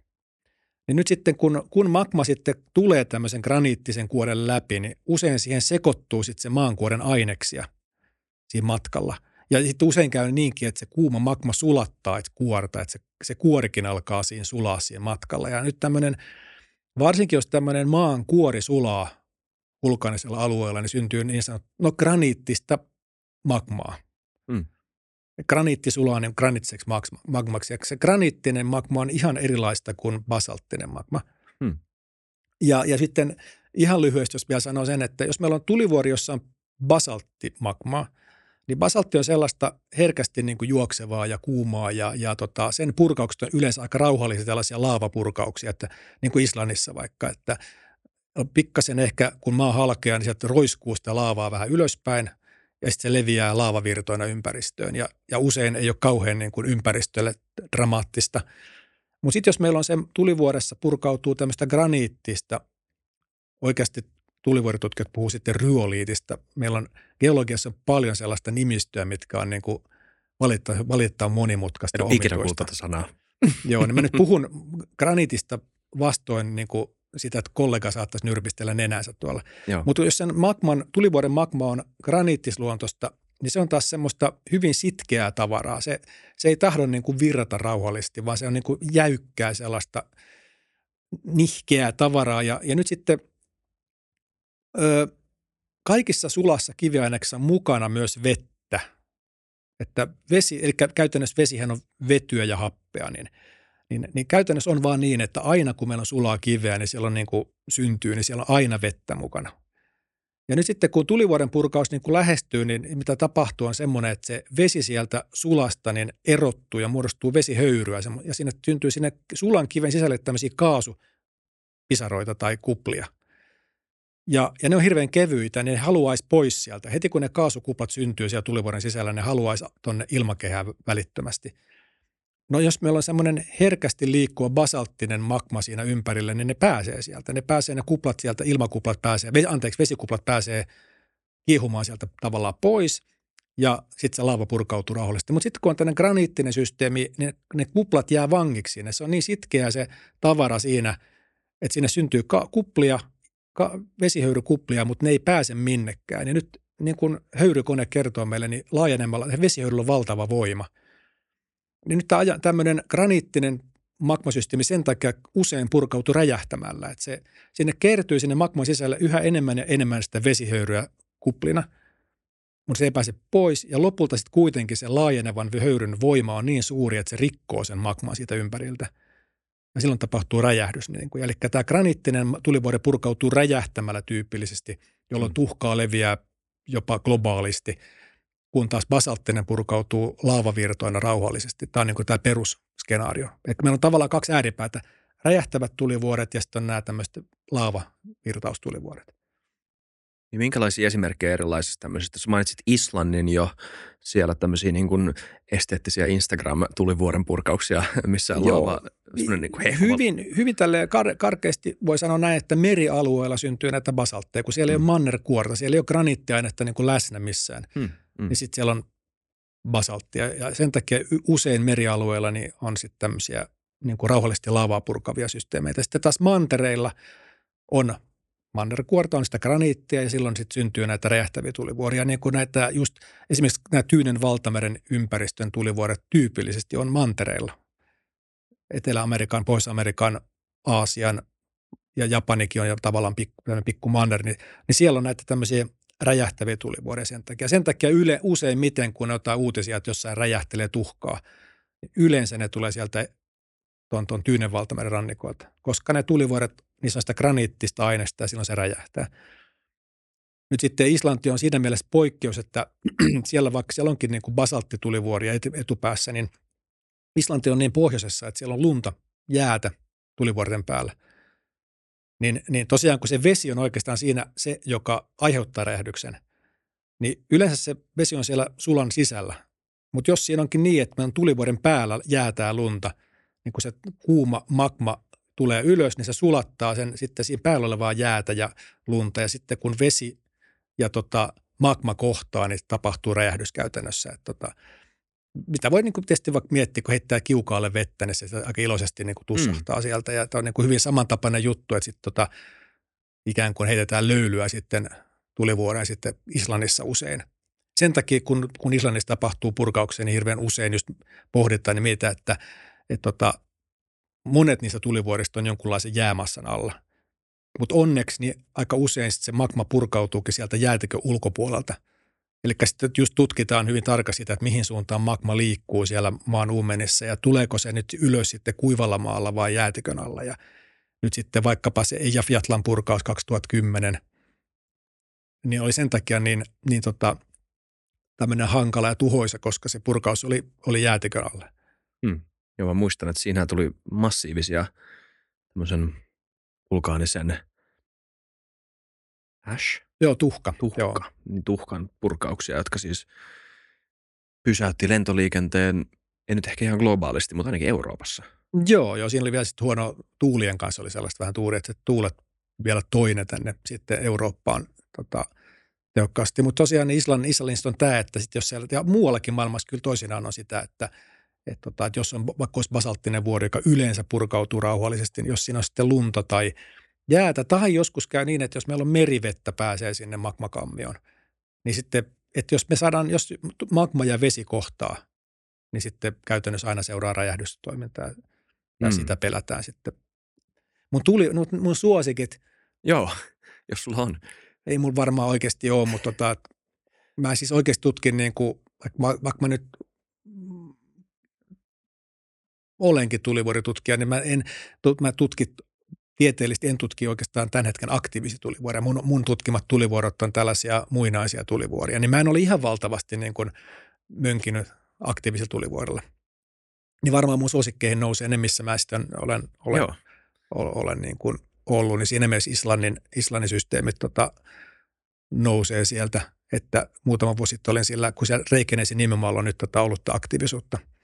Niin nyt sitten kun, kun magma sitten tulee tämmöisen graniittisen kuoren läpi, niin usein siihen sekoittuu sitten se maankuoren aineksia siinä matkalla. Ja sitten usein käy niinkin, että se kuuma magma sulattaa että kuorta, että se, se kuorikin alkaa siinä sulaa siinä matkalla. Ja nyt tämmöinen, varsinkin jos tämmöinen maan kuori sulaa vulkaanisella alueella, niin syntyy niin sanottu, no graniittista magmaa. Mm graniitti sulaa niin granitseksi magmaksi. Ja se graniittinen magma on ihan erilaista kuin basalttinen magma. Hmm. Ja, ja sitten ihan lyhyesti, jos vielä sanoo sen, että jos meillä on tulivuori, jossa on basalttimagmaa, niin basaltti on sellaista herkästi niin kuin juoksevaa ja kuumaa ja, ja tota, sen purkaukset on yleensä aika rauhallisia tällaisia laavapurkauksia, että niin kuin Islannissa vaikka, että pikkasen ehkä kun maa halkeaa, niin sieltä roiskuu sitä laavaa vähän ylöspäin – ja sitten se leviää laavavirtoina ympäristöön ja, ja usein ei ole kauhean niin kuin ympäristölle dramaattista. Mutta sitten jos meillä on se tulivuoressa purkautuu tämmöistä graniittista, oikeasti tulivuoritutkijat puhuu sitten ryoliitista. Meillä on geologiassa paljon sellaista nimistöä, mitkä on niin kuin valittaa, valittaa monimutkaista. En ikinä sanaa. Joo, niin mä nyt puhun graniitista vastoin niin kuin sitä, että kollega saattaisi nyrpistellä nenänsä tuolla. Mutta jos sen magman, tulivuoren magma on graniittisluontosta, niin se on taas semmoista hyvin sitkeää tavaraa. Se, se ei tahdo niin kuin virrata rauhallisesti, vaan se on niin kuin jäykkää sellaista nihkeää tavaraa. Ja, ja nyt sitten ö, kaikissa sulassa kiviaineksissa mukana myös vettä. Että vesi, eli käytännössä vesihän on vetyä ja happea, niin – niin, niin käytännössä on vaan niin, että aina kun meillä on sulaa kiveä, niin siellä on niin kuin syntyy, niin siellä on aina vettä mukana. Ja nyt sitten kun tulivuoren purkaus niin kun lähestyy, niin mitä tapahtuu on semmoinen, että se vesi sieltä sulasta niin erottuu ja muodostuu vesihöyryä. Ja sinne syntyy sinne sulan kiven sisälle tämmöisiä kaasupisaroita tai kuplia. Ja, ja ne on hirveän kevyitä, niin ne haluaisi pois sieltä. Heti kun ne kaasukuplat syntyy siellä tulivuoren sisällä, ne haluaisi tuonne ilmakehään välittömästi – No jos meillä on semmoinen herkästi liikkuva basalttinen magma siinä ympärillä, niin ne pääsee sieltä. Ne pääsee, ne kuplat sieltä, ilmakuplat pääsee, anteeksi, vesikuplat pääsee kiihumaan sieltä tavallaan pois ja sitten se laava purkautuu rauhallisesti. Mutta sitten kun on tämmöinen graniittinen systeemi, niin ne kuplat jää vangiksi sinne. Se on niin sitkeä se tavara siinä, että sinne syntyy ka- kuplia, vesihöyrykuplia, mutta ne ei pääse minnekään. Ja nyt niin kuin höyrykone kertoo meille, niin laajenemalla vesihöyryllä on valtava voima – niin nyt tämä tämmöinen graniittinen magmasysteemi sen takia usein purkautuu räjähtämällä, että se, sinne kertyy sinne magman sisälle yhä enemmän ja enemmän sitä vesihöyryä kuplina, mutta se ei pääse pois ja lopulta sitten kuitenkin se laajenevan höyryn voima on niin suuri, että se rikkoo sen magman siitä ympäriltä. Ja silloin tapahtuu räjähdys. Niin kuin, eli tämä graniittinen tulivuori purkautuu räjähtämällä tyypillisesti, jolloin mm. tuhkaa leviää jopa globaalisti – kun taas basalttinen purkautuu laavavirtoina rauhallisesti. Tämä on niin kuin tämä perusskenaario. Eli meillä on tavallaan kaksi ääripäätä, räjähtävät tulivuoret ja sitten on nämä tämmöiset laavavirtaustulivuoret. Niin minkälaisia esimerkkejä erilaisista tämmöisistä? Sä mainitsit Islannin jo, siellä tämmöisiä niin kuin esteettisiä Instagram-tulivuoren purkauksia, missä on laava niin kuin Hyvin, hyvin tälle kar- karkeasti voi sanoa näin, että merialueella syntyy näitä basaltteja, kun siellä mm. ei ole hmm. mannerkuorta, siellä ei ole graniittiainetta niin kuin läsnä missään. Mm mm. niin sitten siellä on basalttia. Ja sen takia usein merialueilla niin on sitten tämmöisiä niin kuin rauhallisesti lavaa purkavia systeemeitä. Sitten taas mantereilla on mannerkuorta on sitä graniittia ja silloin sitten syntyy näitä räjähtäviä tulivuoria. Niin kuin näitä just esimerkiksi nämä Tyynen valtameren ympäristön tulivuoret tyypillisesti on mantereilla. Etelä-Amerikan, Pohjois-Amerikan, Aasian ja Japanikin on jo tavallaan pikku, pikku manner, niin, niin siellä on näitä tämmöisiä räjähtäviä tulivuoria sen takia. Sen takia yle, useimmiten, kun otetaan uutisia, että jossain räjähtelee tuhkaa, niin yleensä ne tulee sieltä tuon, tuon Tyynen valtameren rannikolta, koska ne tulivuoret, niissä on sitä graniittista aineesta ja silloin se räjähtää. Nyt sitten Islanti on siinä mielessä poikkeus, että siellä vaikka siellä onkin niin kuin basalttitulivuoria etupäässä, niin Islanti on niin pohjoisessa, että siellä on lunta, jäätä tulivuorten päällä. Niin, niin tosiaan kun se vesi on oikeastaan siinä se, joka aiheuttaa räjähdyksen, niin yleensä se vesi on siellä sulan sisällä. Mutta jos siinä onkin niin, että meidän tulivuoren päällä jäätää lunta, niin kun se kuuma magma tulee ylös, niin se sulattaa sen sitten siinä päällä olevaa jäätä ja lunta. Ja sitten kun vesi ja tota, magma kohtaa, niin tapahtuu räjähdys käytännössä. Että tota, mitä voi niin kuin tietysti vaikka miettiä, kun heittää kiukaalle vettä, niin se aika iloisesti niin kuin tussahtaa mm. sieltä. Ja tämä on niin kuin hyvin samantapainen juttu, että sitten tota, ikään kuin heitetään löylyä sitten tulivuoreen sitten Islannissa usein. Sen takia, kun, kun Islannissa tapahtuu purkauksia, niin hirveän usein just pohditaan niin mitä, että, että tota, monet niistä tulivuorista on jonkunlaisen jäämassan alla. Mutta onneksi niin aika usein se magma purkautuukin sieltä jäätikön ulkopuolelta. Eli sitten just tutkitaan hyvin tarkasti sitä, että mihin suuntaan magma liikkuu siellä maan uumenissa ja tuleeko se nyt ylös sitten kuivalla maalla vai jäätikön alla. Ja nyt sitten vaikkapa se Eyjafjatlan purkaus 2010, niin oli sen takia niin, niin tota, tämmöinen hankala ja tuhoisa, koska se purkaus oli, oli jäätikön alle. Hmm. Joo, mä muistan, että siinä tuli massiivisia tämmöisen vulkaanisen ash? Joo, tuhka. Tuhka. Joo. Niin tuhkan purkauksia, jotka siis pysäytti lentoliikenteen, ei nyt ehkä ihan globaalisti, mutta ainakin Euroopassa. Joo, joo, siinä oli vielä sitten huono tuulien kanssa oli sellaista vähän tuuri, että tuulet vielä toinen tänne sitten Eurooppaan tota, tehokkaasti. Mutta tosiaan Islannin, Islannista on tämä, että sit jos siellä, ja muuallakin maailmassa kyllä toisinaan on sitä, että – että, tota, että jos on vaikka olisi basalttinen vuori, joka yleensä purkautuu rauhallisesti, niin jos siinä on sitten lunta tai jäätä, tai joskus käy niin, että jos meillä on merivettä pääsee sinne magmakammioon, niin sitten, että jos me saadaan, jos magma ja vesi kohtaa, niin sitten käytännössä aina seuraa räjähdystoimintaa ja mm. sitä pelätään sitten. Mun, tuli, mun suosikit. Joo, jos sulla on. Ei mun varmaan oikeasti ole, mutta tota, mä siis oikeasti tutkin, niin kuin, vaikka, vaikka mä nyt olenkin tulivuoritutkija, niin mä, en, mä tutkit tieteellisesti en tutki oikeastaan tämän hetken aktiivisia tulivuoria. Mun, mun tutkimat tulivuorot on tällaisia muinaisia tulivuoria, niin mä en ole ihan valtavasti niin kuin mönkinyt aktiivisilla tulivuorilla. Niin varmaan mun suosikkeihin nousee ne, missä mä sitten olen, olen, Joo. olen niin kuin ollut, niin siinä mielessä Islannin, Islannin systeemit tota, nousee sieltä, että muutama vuosi sitten olin sillä, kun siellä Reikenesin nimenomaan on nyt tota, ollut aktiivisuutta –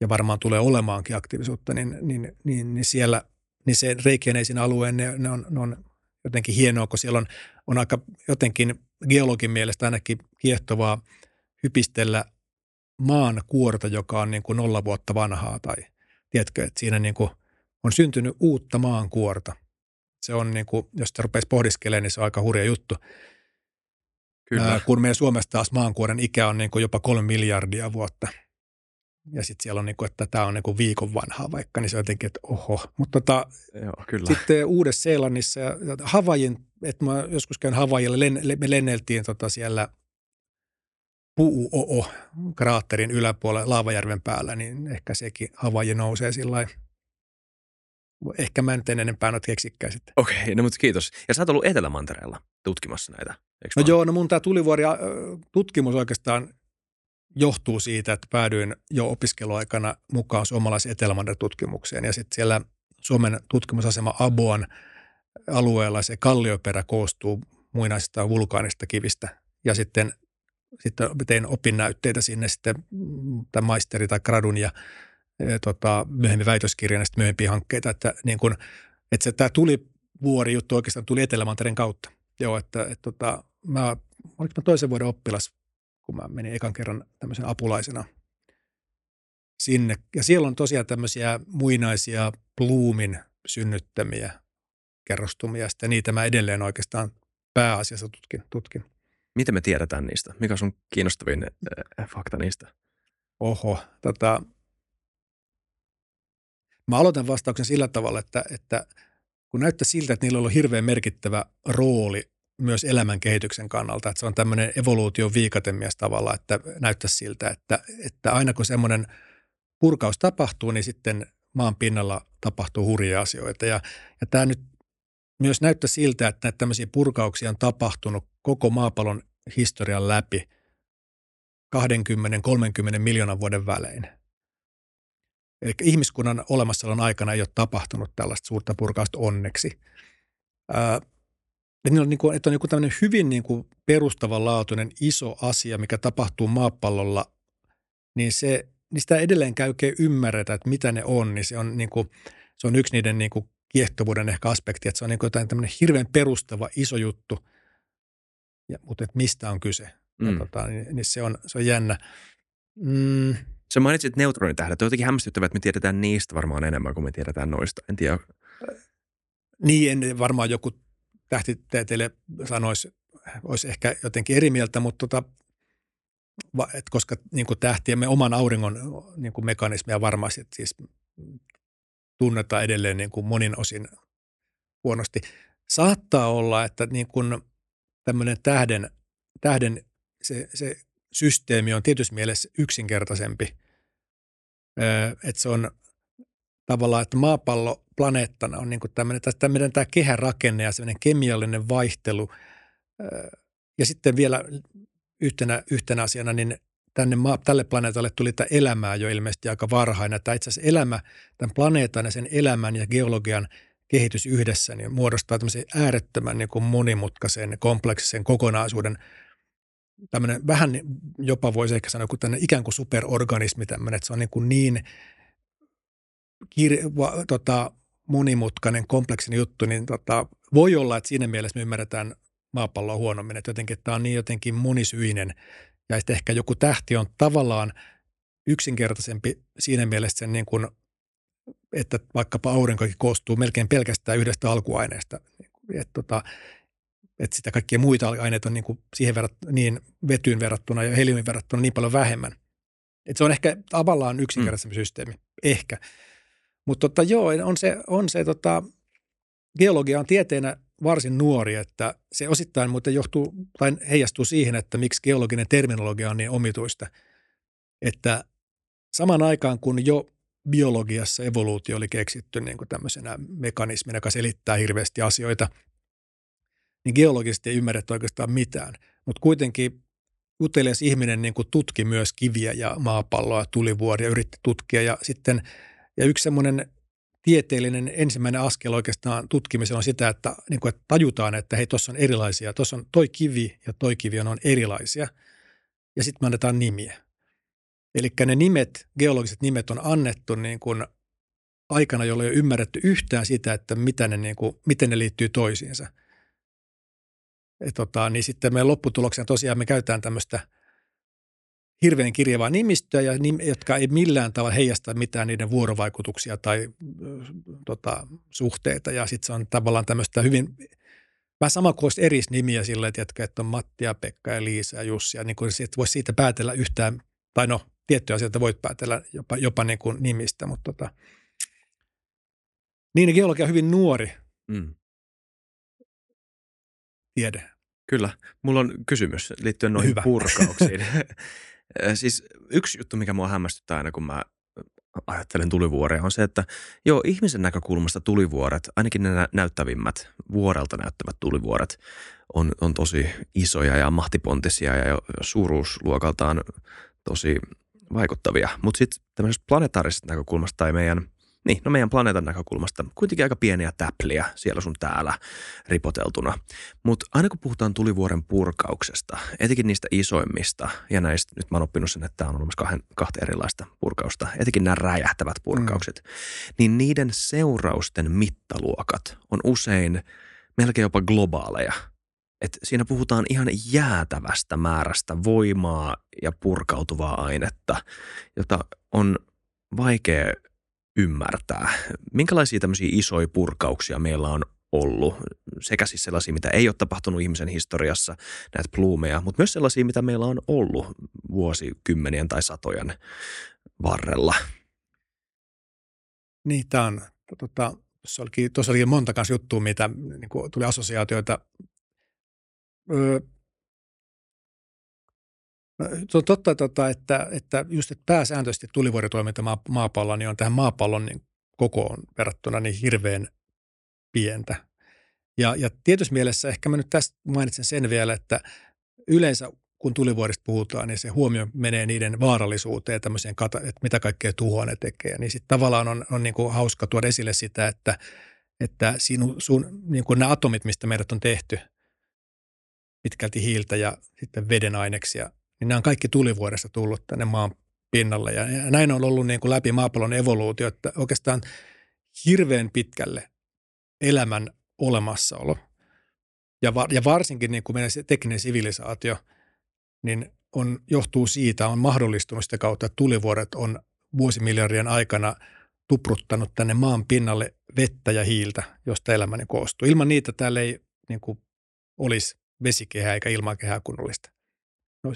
ja varmaan tulee olemaankin aktiivisuutta, niin, niin, niin, niin siellä niin se Reykjanesin alueen, ne, ne, on, ne on jotenkin hienoa, kun siellä on, on aika jotenkin geologin mielestä ainakin kiehtovaa hypistellä maan kuorta, joka on niin kuin nolla vuotta vanhaa tai tiedätkö, että siinä niin kuin on syntynyt uutta maan kuorta. Se on niin kuin, jos te rupeaisi pohdiskelemaan, niin se on aika hurja juttu. Kyllä. Ää, kun meidän Suomessa taas maankuoren ikä on niin kuin jopa kolme miljardia vuotta – ja sitten siellä on, niin kuin, että tämä on niin kuin viikon vanhaa vaikka, niin se on jotenkin, että oho. Mutta tota, Joo, kyllä. sitten Uudessa-Seelannissa ja Havajin, että mä joskus käyn Havajilla, len, me lenneltiin tota siellä Puuoo kraatterin yläpuolella Laavajärven päällä, niin ehkä sekin Havaji nousee sillä Ehkä mä nyt en enempää noita keksikään sitten. Okei, okay, no mutta kiitos. Ja sä oot ollut Etelämantereella tutkimassa näitä, eikö No vaan? joo, no mun tämä tulivuori tutkimus oikeastaan johtuu siitä, että päädyin jo opiskeluaikana mukaan suomalaisen etelämannen tutkimukseen ja sitten siellä Suomen tutkimusasema Aboan alueella se kallioperä koostuu muinaisista vulkaanista kivistä. Ja sitten, sitten tein opinnäytteitä sinne sitten tämän maisteri- tai gradun ja e, tota, myöhemmin väitöskirjan ja sitten myöhempiä hankkeita, että, niin kun, että se, tämä tuli vuori juttu oikeastaan tuli Etelämantereen kautta. Joo, että, että tota, mä, oliko mä toisen vuoden oppilas kun mä menin ekan kerran tämmöisen apulaisena sinne. Ja siellä on tosiaan tämmöisiä muinaisia Bloomin synnyttämiä kerrostumia, ja niitä mä edelleen oikeastaan pääasiassa tutkin. tutkin. Miten me tiedetään niistä? Mikä on sun kiinnostavin äh, fakta niistä? Oho, tota, mä aloitan vastauksen sillä tavalla, että, että kun näyttää siltä, että niillä on ollut hirveän merkittävä rooli myös elämän kehityksen kannalta, että se on tämmöinen evoluution viikatemies tavalla, että näyttää siltä, että, että aina kun semmoinen purkaus tapahtuu, niin sitten maan pinnalla tapahtuu hurjia asioita. Ja, ja tämä nyt myös näyttää siltä, että näitä tämmöisiä purkauksia on tapahtunut koko maapallon historian läpi 20-30 miljoonan vuoden välein. Eli ihmiskunnan olemassaolon aikana ei ole tapahtunut tällaista suurta purkausta onneksi. Että on, niin kuin, että on joku tämmöinen hyvin niin kuin perustavanlaatuinen iso asia, mikä tapahtuu maapallolla, niin, se, niin sitä edelleenkään oikein ymmärretä, että mitä ne on. Niin se on, niin kuin, se on yksi niiden niin kuin kiehtovuuden ehkä aspekti, että se on niin kuin jotain tämmöinen hirveän perustava iso juttu, ja, mutta että mistä on kyse. Mm. Ja, tota, niin, niin se, on, se on jännä. Mm. Sä mainitsit neutronitähdet. On jotenkin hämmästyttävää, että me tiedetään niistä varmaan enemmän kuin me tiedetään noista. En tiedä. Niin, en varmaan joku tähtitieteille sanoisi, olisi ehkä jotenkin eri mieltä, mutta tota, et koska niin kuin tähtiemme oman auringon niin kuin mekanismeja varmasti siis tunnetaan edelleen niin monin osin huonosti. Saattaa olla, että niin tämmöinen tähden, tähden se, se systeemi on tietysti mielessä yksinkertaisempi. Että se on tavallaan, että maapallo planeettana on niin kuin tämmöinen, tämmöinen tämä kehärakenne ja semmoinen kemiallinen vaihtelu. Ja sitten vielä yhtenä, yhtenä asiana, niin tänne maa, tälle planeetalle tuli tämä elämää jo ilmeisesti aika varhain. Tämä itse asiassa elämä, tämän planeetan ja sen elämän ja geologian kehitys yhdessä niin muodostaa tämmöisen äärettömän niin kuin monimutkaisen, kompleksisen kokonaisuuden. Tämmöinen vähän jopa voisi ehkä sanoa kuin ikään kuin superorganismi tämmöinen, että se on niin, kuin niin kir- va, tota, monimutkainen, kompleksin juttu, niin tota, voi olla, että siinä mielessä me ymmärretään maapalloa huonommin, että jotenkin että tämä on niin jotenkin monisyinen ja sitten ehkä joku tähti on tavallaan yksinkertaisempi siinä mielessä sen niin kuin, että vaikkapa aurinkokin koostuu melkein pelkästään yhdestä alkuaineesta. Että tota, että sitä kaikkia muita aineita on niin kuin siihen verrat, niin vetyyn verrattuna ja heliumin verrattuna niin paljon vähemmän. Että se on ehkä tavallaan yksinkertaisempi mm. systeemi. Ehkä. Mutta tota, joo, on se, on se tota, geologia on tieteenä varsin nuori, että se osittain muuten johtuu tai heijastuu siihen, että miksi geologinen terminologia on niin omituista. Että saman aikaan kun jo biologiassa evoluutio oli keksitty niin kuin tämmöisenä mekanismina, joka selittää hirveästi asioita, niin geologisesti ei ymmärretty oikeastaan mitään. Mutta kuitenkin utelias ihminen niin kuin tutki myös kiviä ja maapalloa, tulivuoria, yritti tutkia ja sitten – ja yksi semmoinen tieteellinen ensimmäinen askel oikeastaan tutkimiseen on sitä, että, niin kuin, että tajutaan, että hei, tuossa on erilaisia. Tuossa on toi kivi ja toi kivi on, on erilaisia. Ja sitten me annetaan nimiä. Eli ne nimet, geologiset nimet on annettu niin kuin aikana, jolloin ei ole ymmärretty yhtään sitä, että mitä ne, niin kuin, miten ne liittyy toisiinsa. Et tota, niin sitten meidän lopputuloksena tosiaan me käytetään tämmöistä – hirveän kirjavaa nimistöä, ja nim, jotka ei millään tavalla heijasta mitään niiden vuorovaikutuksia tai tota, suhteita. Ja sitten se on tavallaan tämmöistä hyvin, vähän sama kuin olisi eri nimiä sille, että, että on Matti ja Pekka ja Liisa ja Jussi. Ja niin kuin sit voisi siitä päätellä yhtään, tai no tiettyjä asioita voit päätellä jopa, jopa niin kuin nimistä, mutta tota, niin geologia on hyvin nuori mm. tiede. Kyllä. Mulla on kysymys liittyen noihin Hyvä. purkauksiin. Siis yksi juttu, mikä mua hämmästyttää aina, kun mä ajattelen tulivuoria, on se, että joo, ihmisen näkökulmasta tulivuoret, ainakin ne näyttävimmät, vuorelta näyttävät tulivuoret, on, on tosi isoja ja mahtipontisia ja suuruusluokaltaan tosi vaikuttavia. Mutta sitten tämmöisestä planetaarisesta näkökulmasta tai meidän niin, no meidän planeetan näkökulmasta kuitenkin aika pieniä täpliä siellä sun täällä ripoteltuna. Mutta aina kun puhutaan tulivuoren purkauksesta, etenkin niistä isoimmista, ja näistä, nyt mä oon oppinut sen, että tämä on olemassa kahden, kahta erilaista purkausta, etenkin nämä räjähtävät purkaukset, mm. niin niiden seurausten mittaluokat on usein melkein jopa globaaleja. Et siinä puhutaan ihan jäätävästä määrästä voimaa ja purkautuvaa ainetta, jota on vaikea ymmärtää. Minkälaisia tämmöisiä isoja purkauksia meillä on ollut, sekä siis sellaisia, mitä ei ole tapahtunut ihmisen historiassa, näitä pluumeja, mutta myös sellaisia, mitä meillä on ollut vuosikymmenien tai satojen varrella. Niin, tämä on, tota, tuossa olikin, tuossa olikin monta kanssa juttua, mitä niin tuli assosiaatioita. Öö, se on totta, tota, että, että just että pääsääntöisesti tulivuoritoiminta maapallolla niin on tähän maapallon niin kokoon verrattuna niin hirveän pientä. Ja, ja tietyssä mielessä ehkä mä nyt tästä mainitsen sen vielä, että yleensä kun tulivuorista puhutaan, niin se huomio menee niiden vaarallisuuteen ja tämmöiseen, että mitä kaikkea tuhoa ne tekee. Niin sitten tavallaan on, on niin kuin hauska tuoda esille sitä, että, että sinu, sun, niin kuin nämä atomit, mistä meidät on tehty, pitkälti hiiltä ja sitten veden aineksia, niin nämä on kaikki tulivuodesta tullut tänne maan pinnalle. Ja, ja näin on ollut niin kuin läpi maapallon evoluutio, että oikeastaan hirveän pitkälle elämän olemassaolo ja, va, ja varsinkin niin kuin meidän tekninen sivilisaatio – niin on, johtuu siitä, on mahdollistunut sitä kautta, että tulivuoret on vuosimiljardien aikana tupruttanut tänne maan pinnalle vettä ja hiiltä, josta elämäni koostuu. Ilman niitä täällä ei niin kuin, olisi vesikehää eikä ilmakehää kunnollista. No,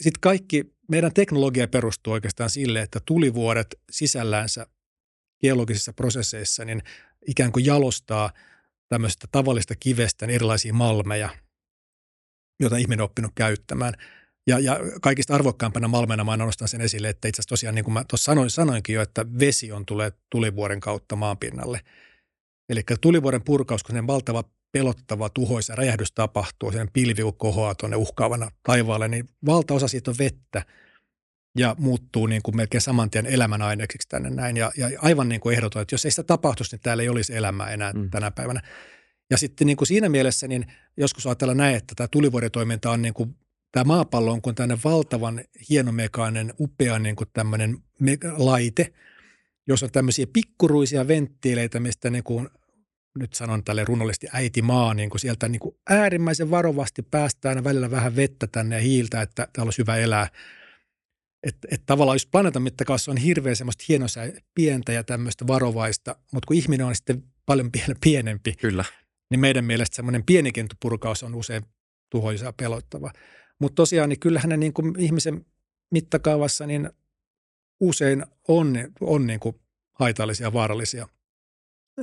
Sitten kaikki, meidän teknologia perustuu oikeastaan sille, että tulivuoret sisälläänsä geologisissa prosesseissa niin ikään kuin jalostaa tämmöistä tavallista kivestä erilaisia malmeja – jota ihminen on oppinut käyttämään. Ja, ja kaikista arvokkaampana malmena mä nostan sen esille, että itse asiassa tosiaan niin kuin mä tuossa sanoin, sanoinkin jo, että vesi on tulee tulivuoren kautta maanpinnalle. Eli tulivuoren purkaus, kun sen valtava pelottava tuhoisa räjähdys tapahtuu, sen pilvi kohoaa tuonne uhkaavana taivaalle, niin valtaosa siitä on vettä ja muuttuu niin kuin melkein saman tien elämän aineeksi tänne näin. Ja, ja aivan niin kuin ehdoton, että jos ei sitä tapahtuisi, niin täällä ei olisi elämää enää mm. tänä päivänä. Ja sitten niin kuin siinä mielessä niin joskus ajatella näin, että tämä tulivuoritoiminta on niin kuin, tämä maapallo on kuin tämmöinen valtavan hienomekaaninen, upea niin kuin tämmöinen laite, jossa on tämmöisiä pikkuruisia venttiileitä, mistä niin kuin, nyt sanon tälle runollisesti äiti maa, niin kuin sieltä niin kuin äärimmäisen varovasti päästään välillä vähän vettä tänne ja hiiltä, että täällä olisi hyvä elää. Että et tavallaan jos planeetan mittakaavassa on hirveän semmoista hienosää, pientä ja tämmöistä varovaista, mutta kun ihminen on sitten paljon pienempi, Kyllä niin meidän mielestä semmoinen pienikin purkaus on usein tuhoisa ja pelottava. Mutta tosiaan, niin kyllähän ne niin kuin ihmisen mittakaavassa niin usein on, on niin kuin haitallisia ja vaarallisia.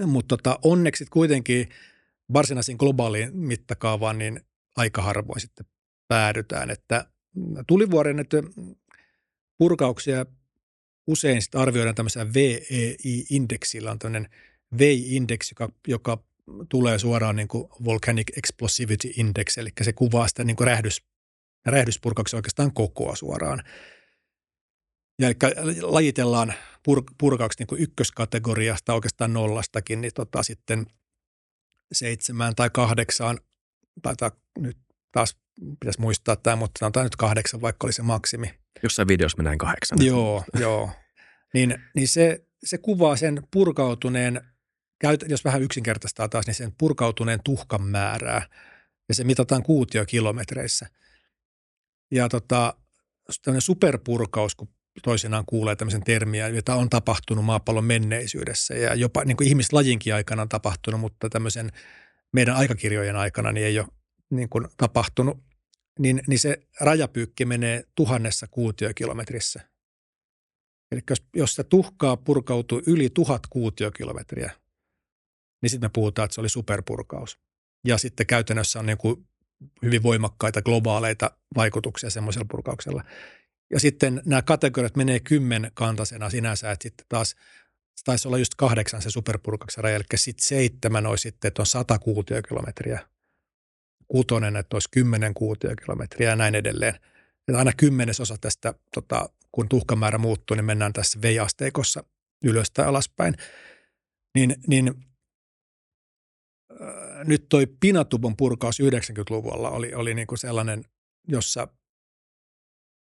Mutta tota, onneksi kuitenkin varsinaisiin globaaliin mittakaavaan niin aika harvoin sitten päädytään. Että tulivuoren että purkauksia usein sitten arvioidaan tämmöisellä VEI-indeksillä, on tämmöinen VEI-indeksi, joka, joka tulee suoraan niin kuin Volcanic Explosivity Index, eli se kuvaa sitä niin kuin räjähdys, räjähdyspurkauksen oikeastaan kokoa suoraan. Ja eli lajitellaan pur, purkaukset niin kuin ykköskategoriasta oikeastaan nollastakin, niin tota sitten seitsemään tai kahdeksaan, tai nyt taas pitäisi muistaa tämä, mutta sanotaan nyt kahdeksan, vaikka oli se maksimi. Jossain videossa mennään kahdeksan. Joo, joo. Niin, niin se, se kuvaa sen purkautuneen jos vähän yksinkertaistaa taas, niin sen purkautuneen tuhkan määrää ja se mitataan kuutiokilometreissä. Ja tota, tämmöinen superpurkaus, kun toisinaan kuulee tämmöisen termiä, jota on tapahtunut maapallon menneisyydessä ja jopa niin kuin ihmislajinkin aikana on tapahtunut, mutta tämmöisen meidän aikakirjojen aikana niin ei ole niin kuin tapahtunut, niin, niin se rajapyykki menee tuhannessa kuutiokilometrissä. Eli jos, jos se tuhkaa purkautuu yli tuhat kuutiokilometriä, niin sitten me puhutaan, että se oli superpurkaus. Ja sitten käytännössä on niin kuin hyvin voimakkaita globaaleita vaikutuksia semmoisella purkauksella. Ja sitten nämä kategoriat menee kymmenkantaisena sinänsä, että sitten taas se taisi olla just kahdeksan se superpurkauksen raja, eli sitten seitsemän olisi sitten, että on sata kuutiokilometriä. Kutonen, että olisi kymmenen kuutiokilometriä ja näin edelleen. Että aina kymmenesosa tästä, tota, kun tuhkamäärä muuttuu, niin mennään tässä veiasteikossa ylös tai alaspäin. Niin, niin nyt toi Pinatubon purkaus 90-luvulla oli, oli niin kuin sellainen, jossa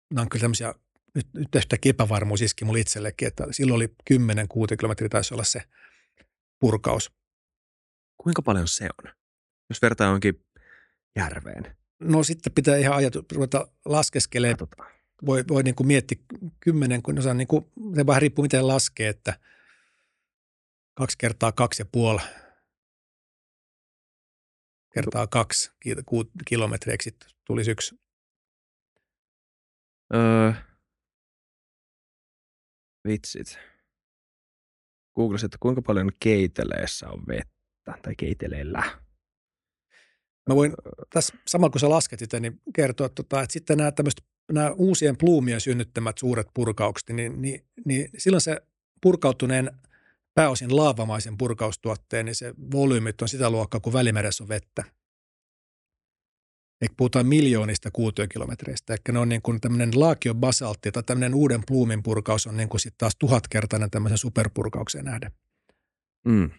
nämä on kyllä tämmöisiä, nyt, nyt yhtäkkiä epävarmuus iski mulle itsellekin, että silloin oli 10 6 kilometriä taisi olla se purkaus. Kuinka paljon se on, jos vertaa johonkin järveen? No sitten pitää ihan ajatu, ruveta laskeskelemaan. Voi, voi niin kuin miettiä kymmenen, kun osaa niin kuin, se vähän riippuu miten laskee, että kaksi kertaa kaksi ja puoli kertaa kaksi kilometriä, sitten tulisi yksi. Öö, vitsit. Googlesin, että kuinka paljon keiteleessä on vettä tai keiteleellä. Mä voin tässä samalla kun sä lasket sitä, niin kertoa, tota, että sitten nämä, nämä uusien pluumien synnyttämät suuret purkaukset, niin, niin, niin silloin se purkautuneen pääosin laavamaisen purkaustuotteen, niin se volyymit on sitä luokkaa kuin välimeressä on vettä. Eli puhutaan miljoonista kuutiokilometreistä. Eli ne on niin kuin tämmöinen laakiobasaltti tai tämmöinen uuden pluumin purkaus on niin kuin sitten taas tuhatkertainen tämmöisen superpurkaukseen nähden. Mm.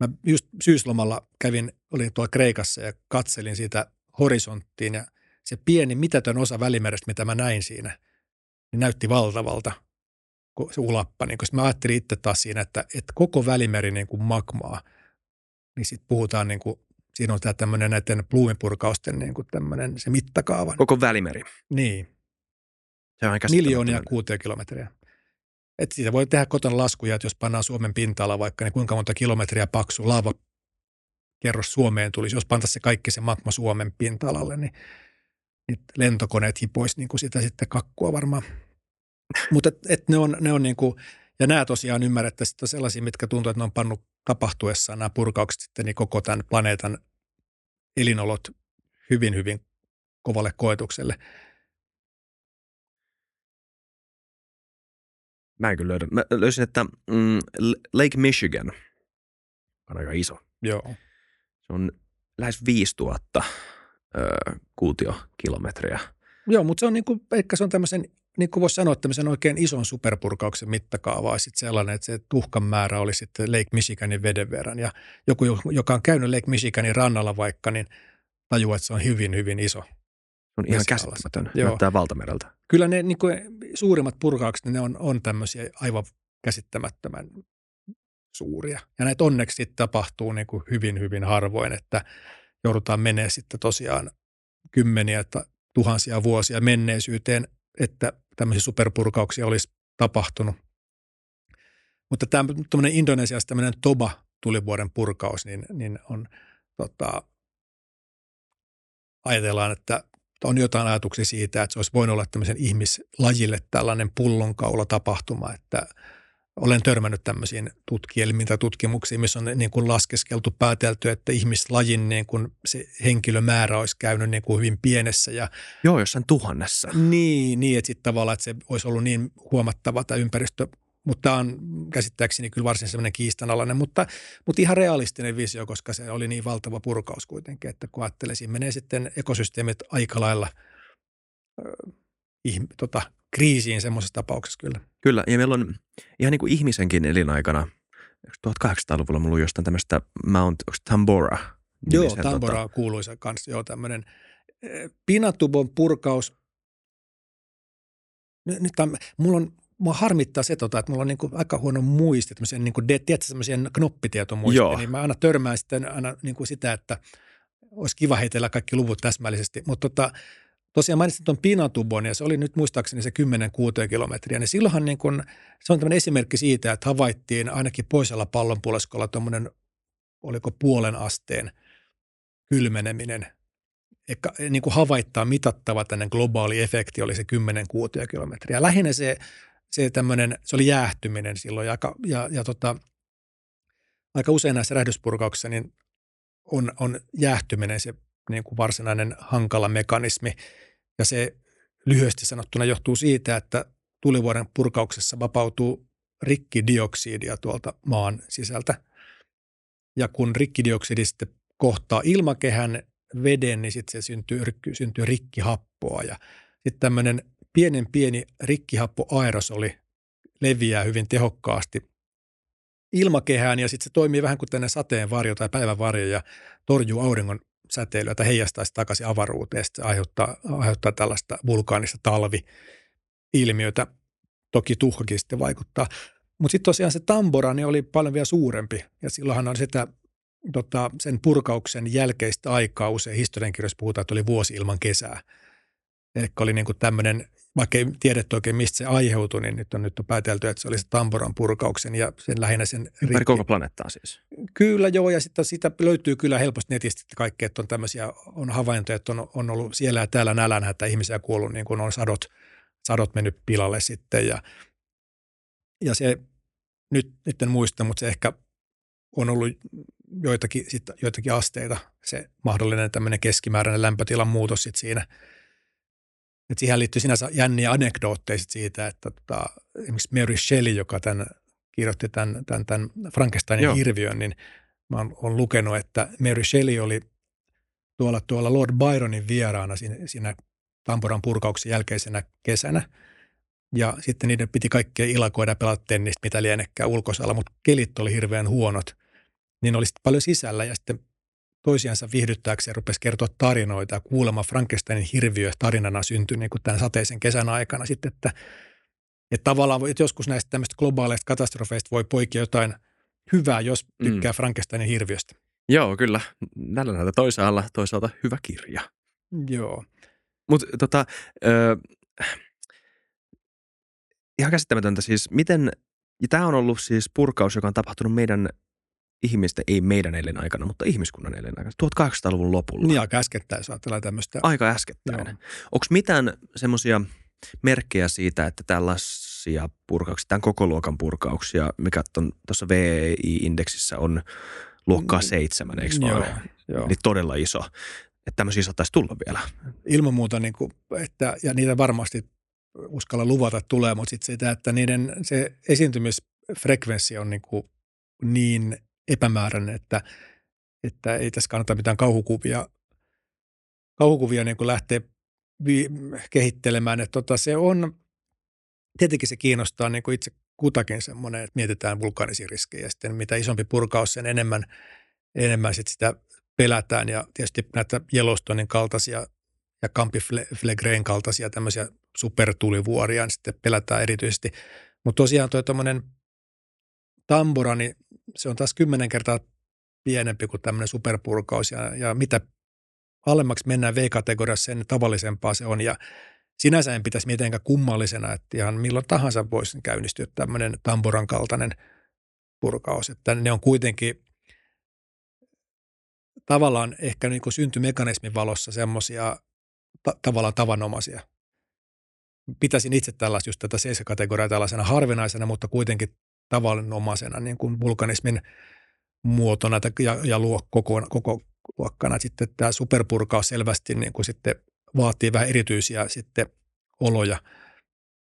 Mä just syyslomalla kävin, olin tuolla Kreikassa ja katselin siitä horisonttiin ja se pieni mitätön osa välimerestä, mitä mä näin siinä, niin näytti valtavalta se ulappa. Niin mä ajattelin itse taas siinä, että, että koko välimeri niin kuin magmaa, niin sitten puhutaan niin kuin, siinä on tämä tämmöinen näiden pluumipurkausten niin kuin tämmöinen se mittakaava. Koko välimeri. Niin, Se on miljoonia kuutiokilometriä. Et siitä voi tehdä kotona laskuja, että jos pannaan Suomen pinta-ala vaikka, niin kuinka monta kilometriä paksu laava kerros Suomeen tulisi. Jos pantaisiin se kaikki se magma Suomen pinta-alalle, niin, niin lentokoneet hipoisi niin kuin sitä sitten kakkua varmaan. Mutta et, et ne on, ne on niin kuin, ja nämä tosiaan ymmärrettäisiin, että sellaisia, mitkä tuntuu, että ne on pannut tapahtuessaan nämä purkaukset sitten niin koko tämän planeetan elinolot hyvin, hyvin kovalle koetukselle. Mä en kyllä löydä. Mä löysin, että mm, Lake Michigan on aika iso. Joo. Se on lähes 5000 öö, kuutiokilometriä. Joo, mutta se on niin kuin, se on tämmöisen, niin kuin voisi sanoa, tämmöisen oikein ison superpurkauksen mittakaavaa. Sitten sellainen, että se tuhkan määrä oli sitten Lake Michiganin veden verran. Ja joku, joka on käynyt Lake Michiganin rannalla vaikka, niin tajuaa, että se on hyvin, hyvin iso. On ihan käsittämätön. Joo. Näyttää valtamereltä. Kyllä ne niin kuin, suurimmat purkaukset, niin ne on, on tämmöisiä aivan käsittämättömän suuria. Ja näitä onneksi sitten tapahtuu niin kuin hyvin, hyvin harvoin, että joudutaan menee sitten tosiaan kymmeniä tai tuhansia vuosia menneisyyteen, että tämmöisiä superpurkauksia olisi tapahtunut. Mutta tämä Indonesiassa tämmöinen Toba tulivuoren purkaus, niin, niin on tota, ajatellaan, että on jotain ajatuksia siitä, että se olisi voinut olla tämmöisen ihmislajille tällainen pullonkaula tapahtuma, että olen törmännyt tämmöisiin tutkielmiin tai tutkimuksiin, missä on niin kuin laskeskeltu, päätelty, että ihmislajin niin kuin se henkilömäärä olisi käynyt niin kuin hyvin pienessä ja Joo, jossain tuhannessa. niin, niin että sitten tavallaan, että se olisi ollut niin huomattava tämä ympäristö, mutta tämä on käsittääkseni kyllä varsin semmoinen kiistanalainen, mutta, mutta ihan realistinen visio, koska se oli niin valtava purkaus kuitenkin, että kun ajattelee, siinä menee sitten ekosysteemit aika lailla äh, tota, kriisiin semmoisessa tapauksessa kyllä. Kyllä, ja meillä on ihan niin kuin ihmisenkin elinaikana, 1800-luvulla mulla on jostain tämmöistä Mount, Tambora? Joo, nimisen, Tambora on kuuluisa kanssa, joo tämmöinen eh, Pinatubon purkaus. Nyt, nyt on, mulla on, mua harmittaa se, tota, että mulla on niin kuin aika huono muisti, tämmöisen, niin kuin, tiedätkö, semmoisen knoppitietomuisti, Joo. niin mä aina törmään sitten aina niin kuin sitä, että olisi kiva heitellä kaikki luvut täsmällisesti, mutta tota, tosiaan mainitsin tuon Pinatubon ja se oli nyt muistaakseni se 10 kilometriä, niin silloinhan niin kuin, se on tämmöinen esimerkki siitä, että havaittiin ainakin poisella pallonpuoliskolla tuommoinen, oliko puolen asteen kylmeneminen. Eikä, niin kuin havaittaa mitattava tänne globaali efekti oli se 10 kilometriä. Lähinnä se, se, tämmöinen, se oli jäähtyminen silloin ja, ja, ja tota, aika usein näissä räjähdyspurkauksissa niin on, on jäähtyminen se niin kuin varsinainen hankala mekanismi. Ja se lyhyesti sanottuna johtuu siitä, että tulivuoren purkauksessa vapautuu rikkidioksidia tuolta maan sisältä. Ja kun rikkidioksidi sitten kohtaa ilmakehän veden, niin sitten se syntyy, syntyy rikkihappoa. Ja sitten tämmöinen pienen pieni rikkihappoaerosoli leviää hyvin tehokkaasti ilmakehään ja sitten se toimii vähän kuin tänne sateenvarjo tai päivänvarjo ja torjuu auringon säteilyä tai heijastaa sitä takaisin avaruuteen. Sitten se aiheuttaa, aiheuttaa tällaista vulkaanista talvi-ilmiötä. Toki tuhkakin sitten vaikuttaa. Mutta sitten tosiaan se Tambora niin oli paljon vielä suurempi ja silloinhan on sitä tota, sen purkauksen jälkeistä aikaa usein historiankirjoissa puhutaan, että oli vuosi ilman kesää. Eli oli niin tämmöinen, vaikka ei tiedetty oikein mistä se aiheutui, niin nyt on, nyt on päätelty, että se oli se Tamboran purkauksen ja sen lähinnä sen Ympäri koko planeettaa siis. Kyllä joo, ja sitten sitä löytyy kyllä helposti netistä että kaikkea, että on tämmöisiä, on havaintoja, että on, on ollut siellä ja täällä nälänhätä ihmisiä kuollut, niin kuin on sadot, sadot mennyt pilalle sitten, ja, ja se, nyt, nyt en muista, mutta se ehkä on ollut joitakin, sit, joitakin asteita, se mahdollinen tämmöinen keskimääräinen lämpötilan muutos sit siinä. Et siihen liittyy sinänsä jänniä anekdootteja siitä, että tota, esimerkiksi Mary Shelley, joka tämän kirjoitti tämän, tämän, tämän Frankensteinin Joo. hirviön, niin mä oon, oon lukenut, että Mary Shelley oli tuolla, tuolla Lord Byronin vieraana siinä, siinä Tamporan purkauksen jälkeisenä kesänä. Ja sitten niiden piti kaikkea ilakoida pelata tennistä, mitä lienekään ulkosalla, mutta kelit oli hirveän huonot. Niin oli sitten paljon sisällä ja sitten toisiansa viihdyttääkseen rupesi kertoa tarinoita ja kuulemma Frankensteinin hirviö tarinana syntyi niin kuin tämän sateisen kesän aikana sitten, että, että tavallaan että joskus näistä tämmöistä globaaleista katastrofeista voi poikia jotain hyvää, jos tykkää mm. Frankensteinin hirviöstä. Joo, kyllä. Näillä näitä toisaalla toisaalta hyvä kirja. Joo. Mutta tota, ö, ihan käsittämätöntä siis, miten, ja tämä on ollut siis purkaus, joka on tapahtunut meidän ihmisten, ei meidän elinaikana, mutta ihmiskunnan elinaikana, 1800-luvun lopulla. Niin aika äskettäin, jos ajatellaan tämmöistä. Aika äskettäin. Onko mitään semmoisia merkkejä siitä, että tällaisia purkauksia, tämän koko luokan purkauksia, mikä on tuossa VI-indeksissä on luokkaa mm. seitsemän, eikö vaan? Joo, joo. Eli todella iso. Että tämmöisiä saattaisi tulla vielä. Ilman muuta, niin kuin, että, ja niitä varmasti uskalla luvata tulee, mutta sitten sitä, että niiden se esiintymisfrekvenssi on niin, kuin niin epämääräinen, että, että ei tässä kannata mitään kauhukuvia, kauhukuvia niin lähteä vi- kehittelemään. Että tota, se on, tietenkin se kiinnostaa niin kuin itse kutakin semmoinen, että mietitään vulkaanisia riskejä. Sitten mitä isompi purkaus, sen enemmän, enemmän sit sitä pelätään. Ja tietysti näitä Yellowstonein kaltaisia ja Campi Flegrain kaltaisia tämmöisiä supertulivuoria, niin sitten pelätään erityisesti. Mutta tosiaan tuo tuommoinen Tambora, niin se on taas kymmenen kertaa pienempi kuin tämmöinen superpurkaus. Ja, ja mitä alemmaksi mennään V-kategoriassa, sen tavallisempaa se on. Ja sinänsä en pitäisi mitenkään kummallisena, että ihan milloin tahansa voisi käynnistyä tämmöinen Tamboran kaltainen purkaus. Että ne on kuitenkin tavallaan ehkä niin kuin syntymekanismin valossa semmoisia ta- tavallaan tavanomaisia. Pitäisin itse tällaista just tätä C-kategoriaa tällaisena harvinaisena, mutta kuitenkin tavallinomaisena niin kuin vulkanismin muotona ja, ja luo, koko, koko luokkana. Sitten tämä superpurkaus selvästi niin kuin sitten vaatii vähän erityisiä sitten oloja,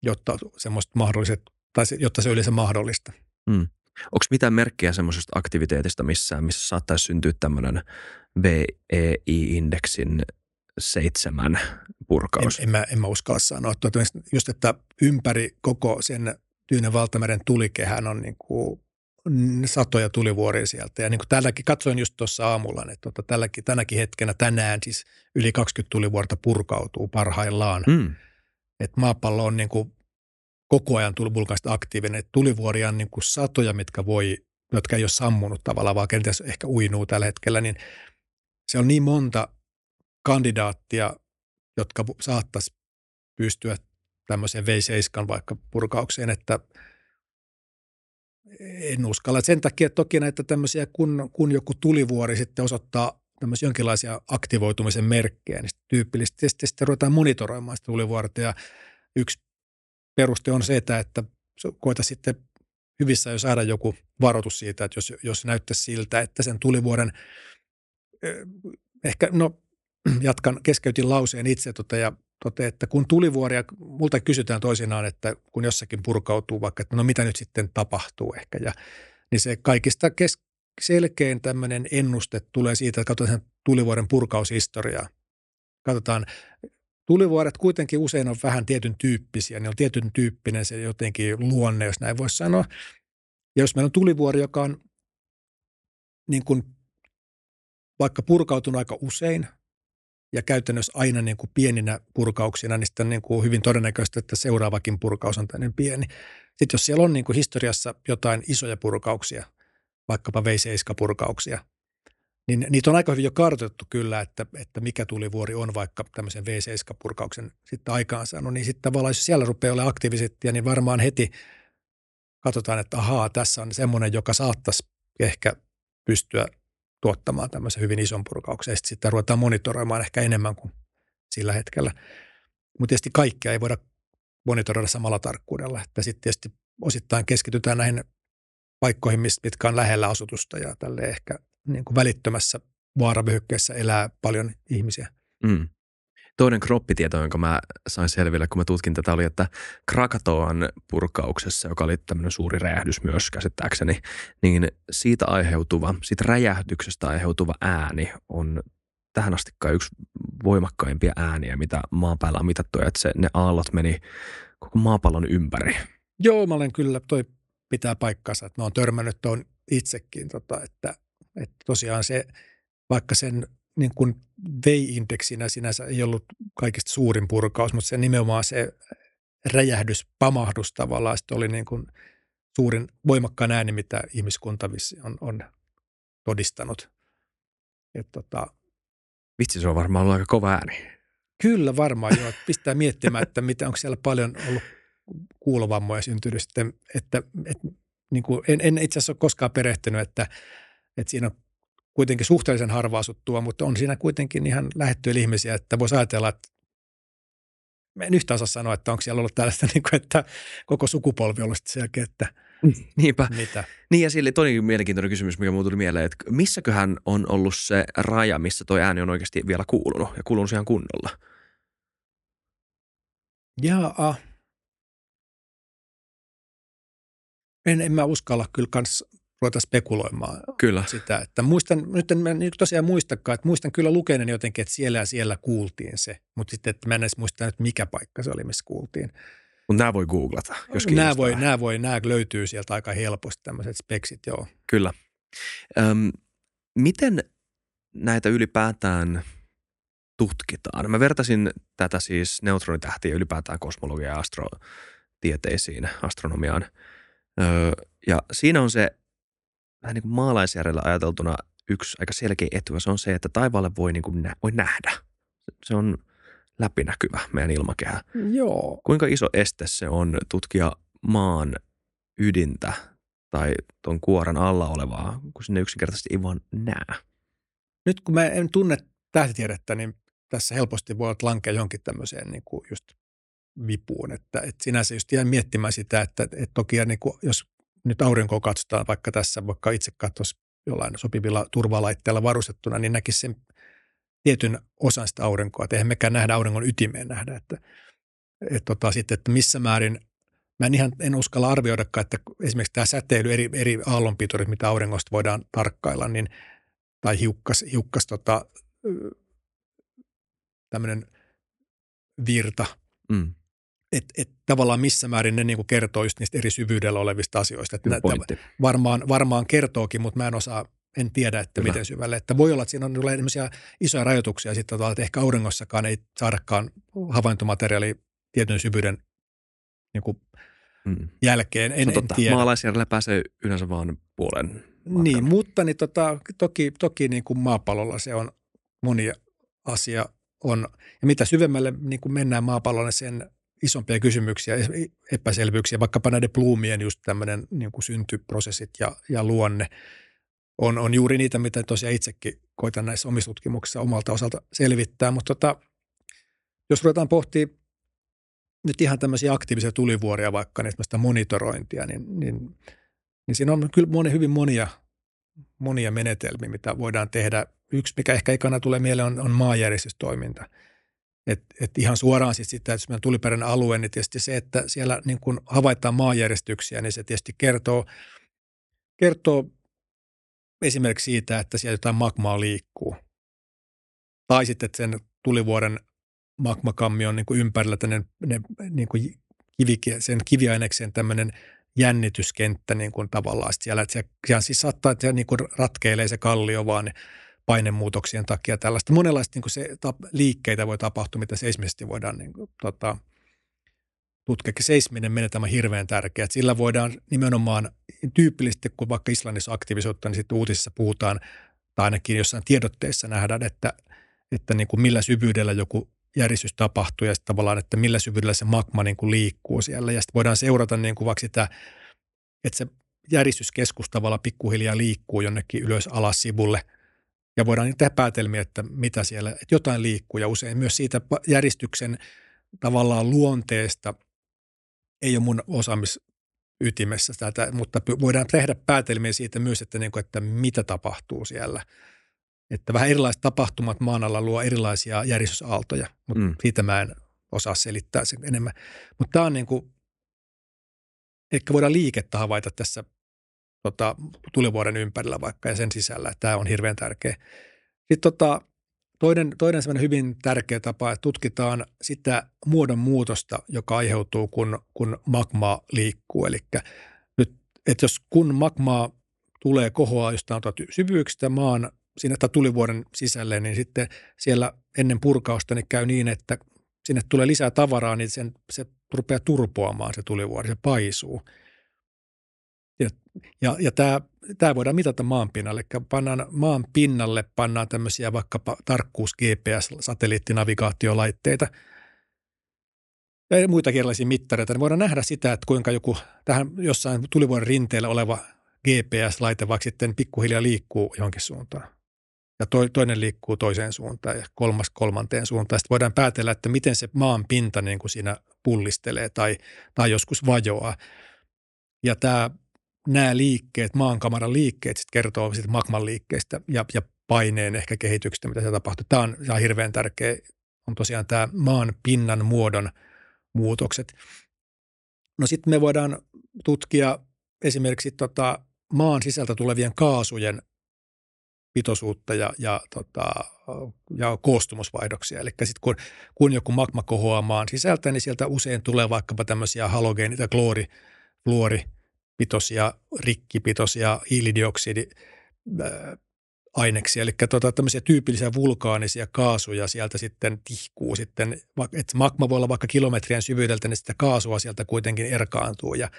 jotta semmoista mahdolliset, tai jotta se olisi yleensä mahdollista. Mm. Onko mitään merkkiä semmoisesta aktiviteetista missään, missä saattaisi syntyä tämmöinen VEI-indeksin seitsemän purkaus? En, en, mä, en mä uskalla sanoa. Just, että ympäri koko sen Tyynen valtameren tulikehän on niin kuin satoja tulivuoria sieltä. Ja niin kuin tälläkin, katsoin just tuossa aamulla, että tota, tälläkin, tänäkin hetkenä tänään siis yli 20 tulivuorta purkautuu parhaillaan. Mm. Että maapallo on niin kuin koko ajan vulkaanista aktiivinen. Että tulivuoria on niin kuin satoja, mitkä voi, jotka ei ole sammunut tavallaan, vaan kenties ehkä uinuu tällä hetkellä. Niin se on niin monta kandidaattia, jotka saattaisi pystyä tämmöiseen V7 vaikka purkaukseen, että – en uskalla. Sen takia toki näitä tämmöisiä, kun, kun joku tulivuori sitten osoittaa tämmöisiä jonkinlaisia aktivoitumisen merkkejä, niin tyypillisesti sitten, sitten ruvetaan monitoroimaan sitä tulivuorta. Ja yksi peruste on se, että, että koeta sitten hyvissä jo saada joku varoitus siitä, että jos, jos näyttäisi siltä, että sen tulivuoren, eh, ehkä, no jatkan, keskeytin lauseen itse tota, ja tote, että kun tulivuoria, multa kysytään toisinaan, että kun jossakin purkautuu vaikka, että no mitä nyt sitten tapahtuu ehkä. Ja, niin se kaikista kes, selkein tämmöinen ennuste tulee siitä, että katsotaan tulivuoren purkaushistoriaa. Katsotaan, tulivuoret kuitenkin usein on vähän tietyn tyyppisiä, ne on tietyn tyyppinen se jotenkin luonne, jos näin voisi sanoa. Ja jos meillä on tulivuori, joka on niin kuin vaikka purkautunut aika usein, ja käytännössä aina niin kuin pieninä purkauksina, niin sitten niin kuin hyvin todennäköistä, että seuraavakin purkaus on tämmöinen pieni. Sitten jos siellä on niin kuin historiassa jotain isoja purkauksia, vaikkapa V7-purkauksia, niin niitä on aika hyvin jo kartoitettu kyllä, että, että mikä tulivuori on vaikka tämmöisen V7-purkauksen sitten aikaansaanut, niin sitten tavallaan jos siellä rupeaa olemaan aktiviteettia, niin varmaan heti katsotaan, että ahaa, tässä on semmoinen, joka saattaisi ehkä pystyä tuottamaan tämmöisen hyvin ison purkauksen. Sitten sitä ruvetaan monitoroimaan ehkä enemmän kuin sillä hetkellä. Mutta tietysti kaikkea ei voida monitoroida samalla tarkkuudella. Että sitten tietysti osittain keskitytään näihin paikkoihin, mitkä on lähellä asutusta ja tälle ehkä niin kuin välittömässä vaaravyhykkeessä elää paljon ihmisiä. Mm. Toinen kroppitieto, jonka mä sain selville, kun mä tutkin tätä, oli, että Krakatoan purkauksessa, joka oli tämmöinen suuri räjähdys myös käsittääkseni, niin siitä aiheutuva, siitä räjähdyksestä aiheutuva ääni on tähän asti yksi voimakkaimpia ääniä, mitä maan päällä on mitattu, että se, ne aallot meni koko maapallon ympäri. Joo, mä olen kyllä, toi pitää paikkansa, että mä oon törmännyt tuon itsekin, tota, että, että tosiaan se, vaikka sen niin kuin vei-indeksinä sinänsä ei ollut kaikista suurin purkaus, mutta se nimenomaan se räjähdys, pamahdus tavallaan sitten oli niin kuin suurin voimakkaan ääni, mitä ihmiskunta on, on todistanut. Et tota, Vitsi, se on varmaan ollut aika kova ääni. Kyllä varmaan joo. Pistää miettimään, että mitä, onko siellä paljon ollut kuulovammoja syntynyt sitten, että, että niin kuin, en, en itse asiassa ole koskaan perehtynyt, että, että siinä on kuitenkin suhteellisen harva asuttua, mutta on siinä kuitenkin ihan lähettyjä ihmisiä, että voisi ajatella, että en yhtään osaa sanoa, että onko siellä ollut tällaista, niin kuin, että koko sukupolvi ollut sen jälkeen, että Niinpä. Mitä? Niin ja sille toinen mielenkiintoinen kysymys, mikä mulle tuli mieleen, että missäköhän on ollut se raja, missä toi ääni on oikeasti vielä kuulunut ja kuulunut ihan kunnolla? Jaa. En, en mä uskalla kyllä kans ruveta spekuloimaan kyllä. sitä. Että muistan, nyt en mä nyt tosiaan muistakaan, että muistan kyllä lukeneen jotenkin, että siellä ja siellä kuultiin se, mutta sitten että mä en edes muista nyt mikä paikka se oli, missä kuultiin. Mutta nämä voi googlata, jos nämä voi, nämä, voi, nämä löytyy sieltä aika helposti, tämmöiset speksit, joo. Kyllä. Öm, miten näitä ylipäätään tutkitaan? Mä vertasin tätä siis neutronitähtiä ylipäätään kosmologiaan ja astrotieteisiin, astronomiaan. Öö, ja siinä on se vähän niin kuin maalaisjärjellä ajateltuna yksi aika selkeä etu, se on se, että taivaalle voi, niin kuin nä- voi nähdä. Se on läpinäkyvä meidän ilmakehä. Joo. Kuinka iso este se on tutkia maan ydintä tai tuon kuoran alla olevaa, kun sinne yksinkertaisesti ei vaan näe? Nyt kun mä en tunne tähtitiedettä, niin tässä helposti voi lankea johonkin tämmöiseen niin kuin just vipuun. Että, että sinänsä just jään miettimään sitä, että, että toki niin kuin, jos nyt aurinkoa katsotaan vaikka tässä, vaikka itse katsoisi jollain sopivilla turvalaitteilla varustettuna, niin näkisi sen tietyn osan sitä aurinkoa. Että eihän mekään nähdä auringon ytimeen nähdä, että, että, tota, sitten, että missä määrin, mä en ihan en uskalla arvioidakaan, että esimerkiksi tämä säteily, eri, eri aallonpituudet, mitä auringosta voidaan tarkkailla, niin, tai hiukkas, hiukkas tota, tämmöinen virta, mm. Että et tavallaan missä määrin ne niinku kertoo just niistä eri syvyydellä olevista asioista. Että näitä varmaan, varmaan kertookin, mutta mä en osaa en tiedä, että Kyllä. miten syvälle. Että voi olla, että siinä on tulee isoja rajoituksia sitten, että ehkä aurinkossakaan ei saadakaan havaintomateriaali tietyn syvyyden niin kuin mm. jälkeen. En, totta. en tiedä. Maalaisjärjellä pääsee yleensä vaan puolen matkan. Niin, mutta niin tota, toki, toki niin kuin maapallolla se on moni asia on. Ja mitä syvemmälle niin kuin mennään maapallolle, sen isompia kysymyksiä, epäselvyyksiä, vaikkapa näiden pluumien just tämmöinen niin kuin syntyprosessit ja, ja luonne – on, on juuri niitä, mitä tosiaan itsekin koitan näissä omissa tutkimuksissa omalta osalta selvittää. Mutta tota, jos ruvetaan pohtimaan nyt ihan tämmöisiä aktiivisia tulivuoria, vaikka niistä monitorointia, niin, niin, niin siinä on kyllä moni, hyvin monia, monia menetelmiä, mitä voidaan tehdä. Yksi, mikä ehkä ekana tulee mieleen, on, on maanjäristystoiminta. Et, et ihan suoraan siis sitä, että jos meillä on tuliperäinen alue, niin tietysti se, että siellä niin kun havaitaan maanjäristyksiä, niin se tietysti kertoo, kertoo esimerkiksi siitä, että siellä jotain magmaa liikkuu. Tai sitten, että sen tulivuoren magmakammion niin kuin ympärillä tänne, ne, niin kuin kivi, sen kiviaineksen tämmöinen jännityskenttä niin kuin tavallaan siellä. Että siellä, siellä siis saattaa, että se niin kuin ratkeilee se kallio vaan painemuutoksien takia tällaista. Monenlaista niin kuin se, liikkeitä voi tapahtua, mitä seismisesti voidaan niin kuin, tota, tutkijakin seisminen menetelmä hirveän tärkeä. Että sillä voidaan nimenomaan tyypillisesti, kun vaikka Islannissa aktiivisuutta, niin sitten uutisissa puhutaan, tai ainakin jossain tiedotteissa nähdään, että, että niin kuin millä syvyydellä joku järjestys tapahtuu ja tavallaan, että millä syvyydellä se magma niin kuin liikkuu siellä. Ja sitten voidaan seurata niin kuin vaikka sitä, että se järjestyskeskus tavallaan pikkuhiljaa liikkuu jonnekin ylös alas sivulle – ja voidaan tehdä päätelmiä, että mitä siellä, että jotain liikkuu ja usein myös siitä järjestyksen tavallaan luonteesta – ei ole mun osaamisytimessä tätä, mutta voidaan tehdä päätelmiä siitä myös, että, niin kuin, että mitä tapahtuu siellä. että vähän erilaiset tapahtumat maan alla luo erilaisia järjestysaaltoja, mutta mm. siitä mä en osaa selittää sen enemmän. Mutta tämä on niin kuin, ehkä voidaan liikettä havaita tässä tota, tulivuoren ympärillä vaikka ja sen sisällä, tämä on hirveän tärkeä. Sitten tota, toinen, toinen hyvin tärkeä tapa, että tutkitaan sitä muodon muutosta, joka aiheutuu, kun, kun magma liikkuu. Eli nyt, että jos kun magmaa tulee kohoa jostain syvyyksistä maan siinä tulivuoren sisälle, niin sitten siellä ennen purkausta niin käy niin, että sinne tulee lisää tavaraa, niin sen, se rupeaa turpoamaan se tulivuori, se paisuu. Ja, ja, tämä, tämä voidaan mitata maan pinnalle. Eli pannaan maan pinnalle pannaan tämmöisiä vaikkapa tarkkuus GPS-satelliittinavigaatiolaitteita ja muita erilaisia mittareita. Niin voidaan nähdä sitä, että kuinka joku tähän jossain tulivuoren rinteellä oleva GPS-laite vaikka sitten pikkuhiljaa liikkuu johonkin suuntaan. Ja to, toinen liikkuu toiseen suuntaan ja kolmas kolmanteen suuntaan. Sitten voidaan päätellä, että miten se maan pinta niin kuin siinä pullistelee tai, tai joskus vajoaa. Ja tämä, nämä liikkeet, maankamaran liikkeet sitten kertoo sitten magman liikkeestä ja, ja paineen ehkä kehityksestä, mitä se tapahtuu. Tämä on, tämä on hirveän tärkeä, on tosiaan tämä maan pinnan muodon muutokset. No sitten me voidaan tutkia esimerkiksi tota maan sisältä tulevien kaasujen pitoisuutta ja, ja, tota, ja koostumusvaihdoksia. Eli sitten kun, kun joku magma kohoaa maan sisältä, niin sieltä usein tulee vaikkapa tämmöisiä halogeeni- tai kloori, fluoripitoisia, rikkipitoisia, hiilidioksidi, aineksia, eli tota, tämmöisiä tyypillisiä vulkaanisia kaasuja sieltä sitten tihkuu sitten, että magma voi olla vaikka kilometrien syvyydeltä, niin sitä kaasua sieltä kuitenkin erkaantuu ja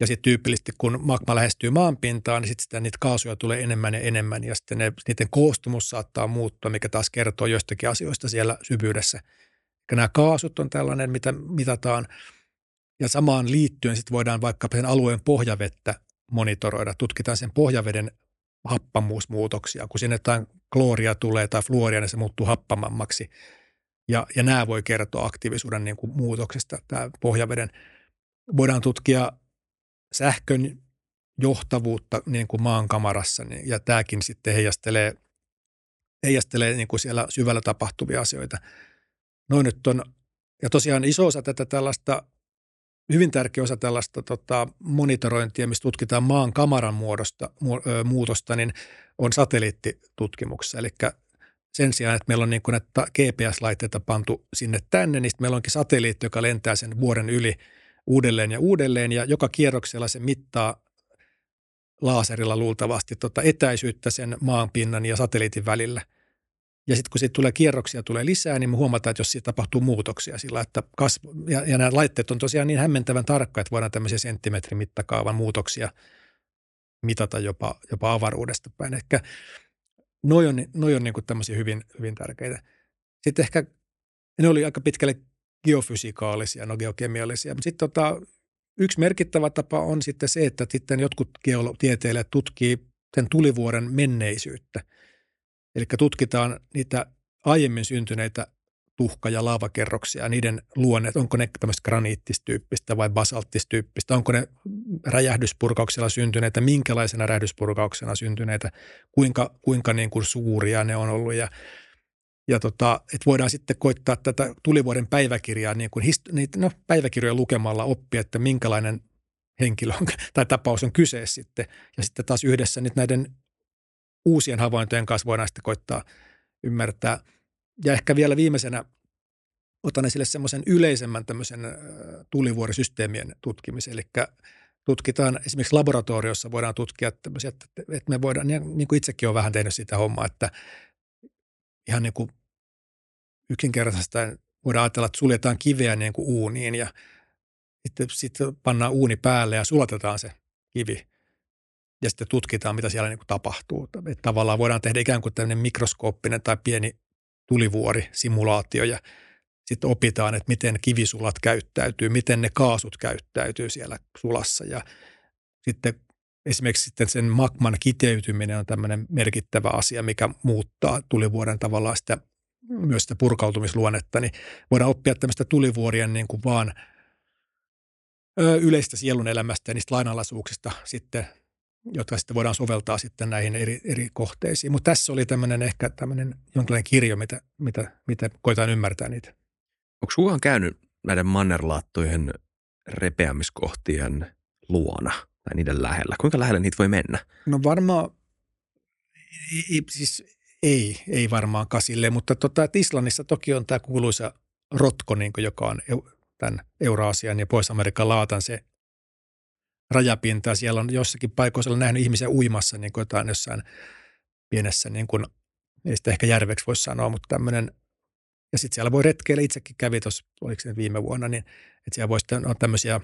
ja sitten tyypillisesti, kun magma lähestyy maanpintaan, niin sitten niitä kaasuja tulee enemmän ja enemmän ja sitten ne, niiden koostumus saattaa muuttua, mikä taas kertoo joistakin asioista siellä syvyydessä. Eli nämä kaasut on tällainen, mitä mitataan. Ja samaan liittyen sitten voidaan vaikka sen alueen pohjavettä monitoroida. Tutkitaan sen pohjaveden happamuusmuutoksia. Kun sinne jotain klooria tulee tai fluoria, niin se muuttuu happamammaksi. Ja, ja nämä voi kertoa aktiivisuuden niin kuin muutoksesta, tämä pohjaveden. Voidaan tutkia sähkön johtavuutta niin kuin maankamarassa, niin, ja tämäkin sitten heijastelee, heijastelee niin kuin siellä syvällä tapahtuvia asioita. Noin nyt on, ja tosiaan iso osa tätä tällaista, hyvin tärkeä osa tällaista tota, monitorointia, missä tutkitaan maan kamaran muodosta, mu, ö, muutosta, niin on satelliittitutkimuksessa. Eli sen sijaan, että meillä on niin kuin näitä GPS-laitteita pantu sinne tänne, niin meillä onkin satelliitti, joka lentää sen vuoren yli – uudelleen ja uudelleen ja joka kierroksella se mittaa laaserilla luultavasti tota etäisyyttä sen maanpinnan ja satelliitin välillä. Ja sitten kun siitä tulee kierroksia tulee lisää, niin me huomataan, että jos siitä tapahtuu muutoksia sillä, että kasv- ja, ja nämä laitteet on tosiaan niin hämmentävän tarkka, että voidaan tämmöisiä senttimetrimittakaavan muutoksia mitata jopa, jopa avaruudesta päin. Ehkä noi on, noi on niin kuin tämmöisiä hyvin, hyvin tärkeitä. Sitten ehkä ne oli aika pitkälle geofysikaalisia, no geokemiallisia. Mutta sitten tota, yksi merkittävä tapa on sitten se, että sitten jotkut geotieteilijät tutkii sen tulivuoren menneisyyttä. Eli tutkitaan niitä aiemmin syntyneitä tuhka- ja laavakerroksia, niiden luonneet, onko ne tämmöistä graniittistyyppistä vai basalttistyyppistä, onko ne räjähdyspurkauksella syntyneitä, minkälaisena räjähdyspurkauksena syntyneitä, kuinka, kuinka niin kuin suuria ne on ollut ja ja tota, että voidaan sitten koittaa tätä tulivuoden päiväkirjaa, niin kuin hist- niitä, no, päiväkirjoja lukemalla oppia, että minkälainen henkilö on, tai tapaus on kyseessä sitten. Ja sitten taas yhdessä nyt näiden uusien havaintojen kanssa voidaan sitten koittaa ymmärtää. Ja ehkä vielä viimeisenä otan esille semmoisen yleisemmän tämmöisen tulivuorisysteemien tutkimisen. Eli tutkitaan esimerkiksi laboratoriossa voidaan tutkia tämmöisiä, että me voidaan, niin kuin itsekin olen vähän tehnyt sitä hommaa, että ihan niin kuin yksinkertaisesti voidaan ajatella, että suljetaan kiveä niin kuin uuniin ja sitten, sitten pannaan uuni päälle ja sulatetaan se kivi ja sitten tutkitaan, mitä siellä niin kuin tapahtuu. Että tavallaan voidaan tehdä ikään kuin tämmöinen mikroskooppinen tai pieni tulivuori, simulaatio ja sitten opitaan, että miten kivisulat käyttäytyy, miten ne kaasut käyttäytyy siellä sulassa ja sitten esimerkiksi sitten sen magman kiteytyminen on tämmöinen merkittävä asia, mikä muuttaa tulivuoren tavallaan sitä, myös sitä purkautumisluonnetta, niin voidaan oppia tämmöistä tulivuorien niin kuin vaan yleistä sielun elämästä ja niistä lainalaisuuksista sitten jotka sitten voidaan soveltaa sitten näihin eri, eri kohteisiin. Mutta tässä oli tämmöinen ehkä tämmöinen jonkinlainen kirjo, mitä, mitä, mitä koitaan ymmärtää niitä. Onko kukaan käynyt näiden mannerlaattojen repeämiskohtien luona tai niiden lähellä? Kuinka lähelle niitä voi mennä? No varmaan, ei, siis ei, ei varmaan kasille, mutta tota, että Islannissa toki on tämä kuuluisa rotko, niin kuin, joka on tämän Euraasian ja Pohjois-Amerikan laatan se rajapinta. Siellä on jossakin paikoissa olen nähnyt ihmisiä uimassa niin jotain jossain pienessä, niin kuin, ei sitä ehkä järveksi voisi sanoa, mutta tämmöinen, ja sitten siellä voi retkeillä, itsekin kävi tuossa, oliko se viime vuonna, niin että siellä voi sitten, on tämmöisiä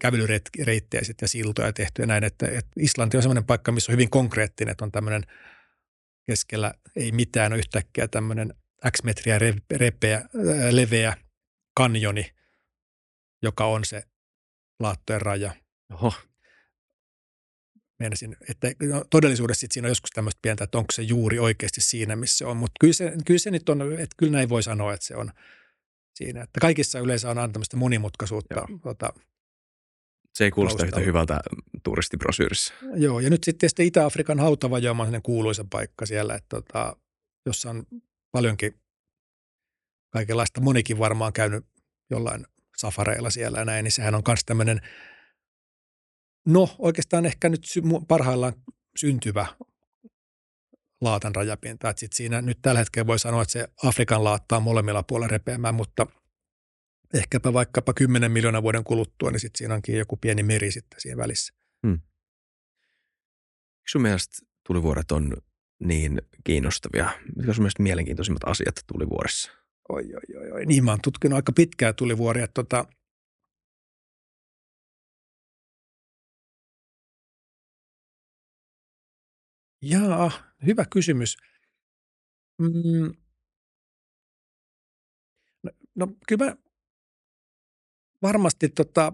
kävelyreittejä sitten ja siltoja tehty ja näin, että, että Islanti on semmoinen paikka, missä on hyvin konkreettinen, että on tämmöinen keskellä ei mitään, on yhtäkkiä tämmöinen X metriä repeä, leveä kanjoni, joka on se laattojen raja. Oho. Meinasin, että no, todellisuudessa sit siinä on joskus tämmöistä pientä, että onko se juuri oikeasti siinä, missä se on. Mutta kyllä se, kyllä se nyt on, että kyllä näin voi sanoa, että se on siinä. Että kaikissa yleensä on aina tämmöistä monimutkaisuutta. Tota, se ei kuulosta yhtä hyvältä turistibrosyyrissä. Joo, ja nyt sitten Itä-Afrikan hautavajoma on kuuluisa paikka siellä, että tota, jossa on paljonkin kaikenlaista. Monikin varmaan käynyt jollain safareilla siellä ja näin, niin sehän on myös tämmöinen, no oikeastaan ehkä nyt parhaillaan syntyvä laatan rajapinta. Että sit siinä nyt tällä hetkellä voi sanoa, että se Afrikan laatta on molemmilla puolella repeämään, mutta ehkäpä vaikkapa 10 miljoonaa vuoden kuluttua, niin sitten siinä onkin joku pieni meri sitten siinä välissä. Hmm. Sun mielestä tulivuoret on niin kiinnostavia? Mitkä on sun mielestä mielenkiintoisimmat asiat tulivuoressa? Oi, oi, oi, oi. Niin mä oon tutkinut aika pitkää tulivuoria. Tota, Jaa, hyvä kysymys. Mm. No, no kyllä mä varmasti tota,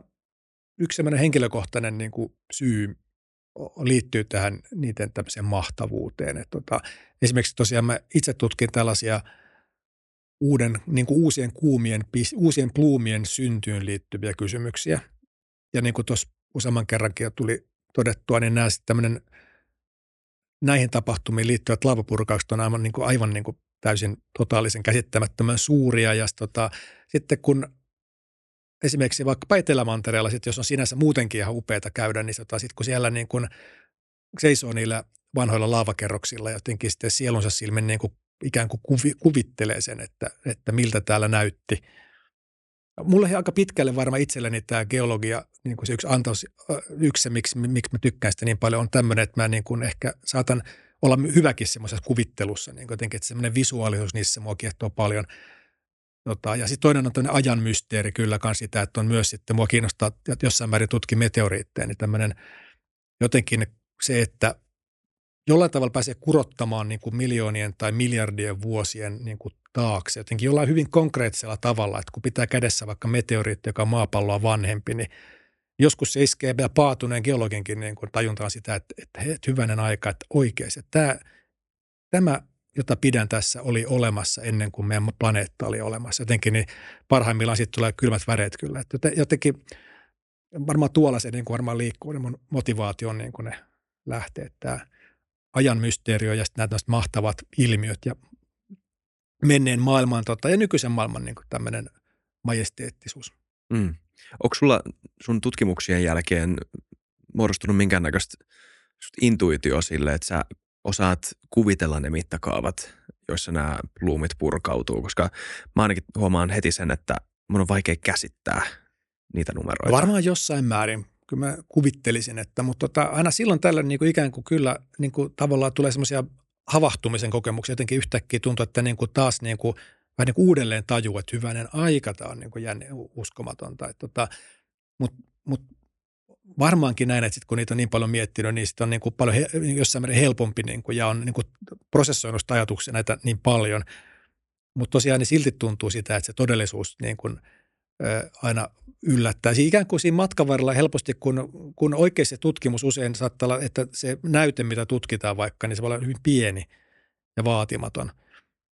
yksi sellainen henkilökohtainen niin kuin syy liittyy tähän niiden tämmöiseen mahtavuuteen. Et tota, esimerkiksi tosiaan mä itse tutkin tällaisia – uuden, niin kuin uusien kuumien, uusien pluumien syntyyn liittyviä kysymyksiä. Ja niin kuin tuossa useamman kerrankin tuli todettua, niin nämä tämmöinen näihin tapahtumiin liittyvät laavapurkaukset on aivan, niin kuin, aivan niin kuin täysin totaalisen käsittämättömän suuria. Ja tota, sitten kun esimerkiksi vaikka Etelämantereella, sit jos on sinänsä muutenkin ihan upeata käydä, niin tota, sit kun siellä niin kuin seisoo niillä vanhoilla laavakerroksilla jotenkin sitten sielunsa silmin niin kuin ikään kuin kuvi, kuvittelee sen, että, että miltä täällä näytti. Mulle aika pitkälle varmaan itselleni tämä geologia, niin kuin se yksi antaus, yksi se, miksi, miksi mä tykkään sitä niin paljon, on tämmöinen, että mä niin kuin ehkä saatan olla hyväkin semmoisessa kuvittelussa, niin jotenkin, että semmoinen visuaalisuus niissä mua kiehtoo paljon. Tota, ja sitten toinen on tämmöinen ajan mysteeri kyllä kans sitä, että on myös sitten, mua kiinnostaa, että jossain määrin tutki meteoriitteja, niin tämmöinen jotenkin se, että jollain tavalla pääsee kurottamaan niin kuin miljoonien tai miljardien vuosien niin kuin taakse jotenkin jollain hyvin konkreettisella tavalla, että kun pitää kädessä vaikka meteoriitti, joka on maapalloa vanhempi, niin joskus se iskee vielä paatuneen geologinkin niin kuin tajuntaan sitä, että, että, että hyvänen aika, että oikeasti, että tämä, tämä, jota pidän tässä, oli olemassa ennen kuin meidän planeetta oli olemassa. Jotenkin niin parhaimmillaan sitten tulee kylmät väreet kyllä. Että jotenkin varmaan tuolla se niin kuin varmaan liikkuu, niin mun motivaatio on niin kuin ne lähteet. Tämä, ajan mysteerio ja sitten nämä mahtavat ilmiöt ja menneen maailman tota, ja nykyisen maailman niin tämmöinen majesteettisuus. Mm. Onko sulla sun tutkimuksien jälkeen muodostunut minkäännäköistä intuitio sille, että sä osaat kuvitella ne mittakaavat, joissa nämä pluumit purkautuu? Koska mä ainakin huomaan heti sen, että mun on vaikea käsittää niitä numeroita. Varmaan jossain määrin kyllä mä kuvittelisin, että, mutta tota, aina silloin tällöin niin kuin ikään kuin kyllä niin kuin tavallaan tulee semmoisia havahtumisen kokemuksia. Jotenkin yhtäkkiä tuntuu, että niin kuin taas niin kuin, vähän niin kuin uudelleen tajuu, että hyvänen aika tämä on niin kuin jänne, uskomatonta. tota, Mutta mut varmaankin näin, että sit kun niitä on niin paljon miettinyt, niin sitten on niin kuin paljon he, jossain määrin helpompi niin kuin, ja on niin kuin prosessoinut ajatuksia näitä niin paljon. Mutta tosiaan niin silti tuntuu sitä, että se todellisuus niin kuin – aina yllättää. Siis ikään kuin siinä matkan varrella helposti, kun, kun oikeasti tutkimus usein saattaa olla, että se näyte, mitä tutkitaan vaikka, niin se voi olla hyvin pieni ja vaatimaton.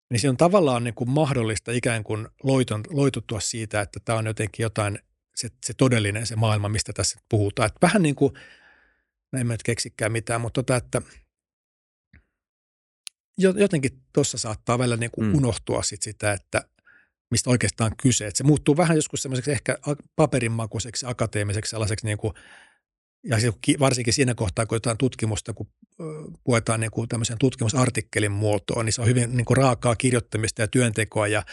Niin se on tavallaan niin kuin mahdollista ikään kuin loiton, loituttua siitä, että tämä on jotenkin jotain, se, se todellinen se maailma, mistä tässä puhutaan. Että vähän niin kuin no en mä nyt keksikään mitään, mutta tota, että jotenkin tuossa saattaa välillä niin kuin mm. unohtua sit sitä, että mistä oikeastaan kyse. Että se muuttuu vähän joskus semmoiseksi ehkä paperinmakuiseksi, akateemiseksi sellaiseksi niin kuin, ja varsinkin siinä kohtaa, kun jotain tutkimusta, kun puetaan niin kuin tämmöisen tutkimusartikkelin muotoon, niin se on hyvin niin kuin raakaa kirjoittamista ja työntekoa ja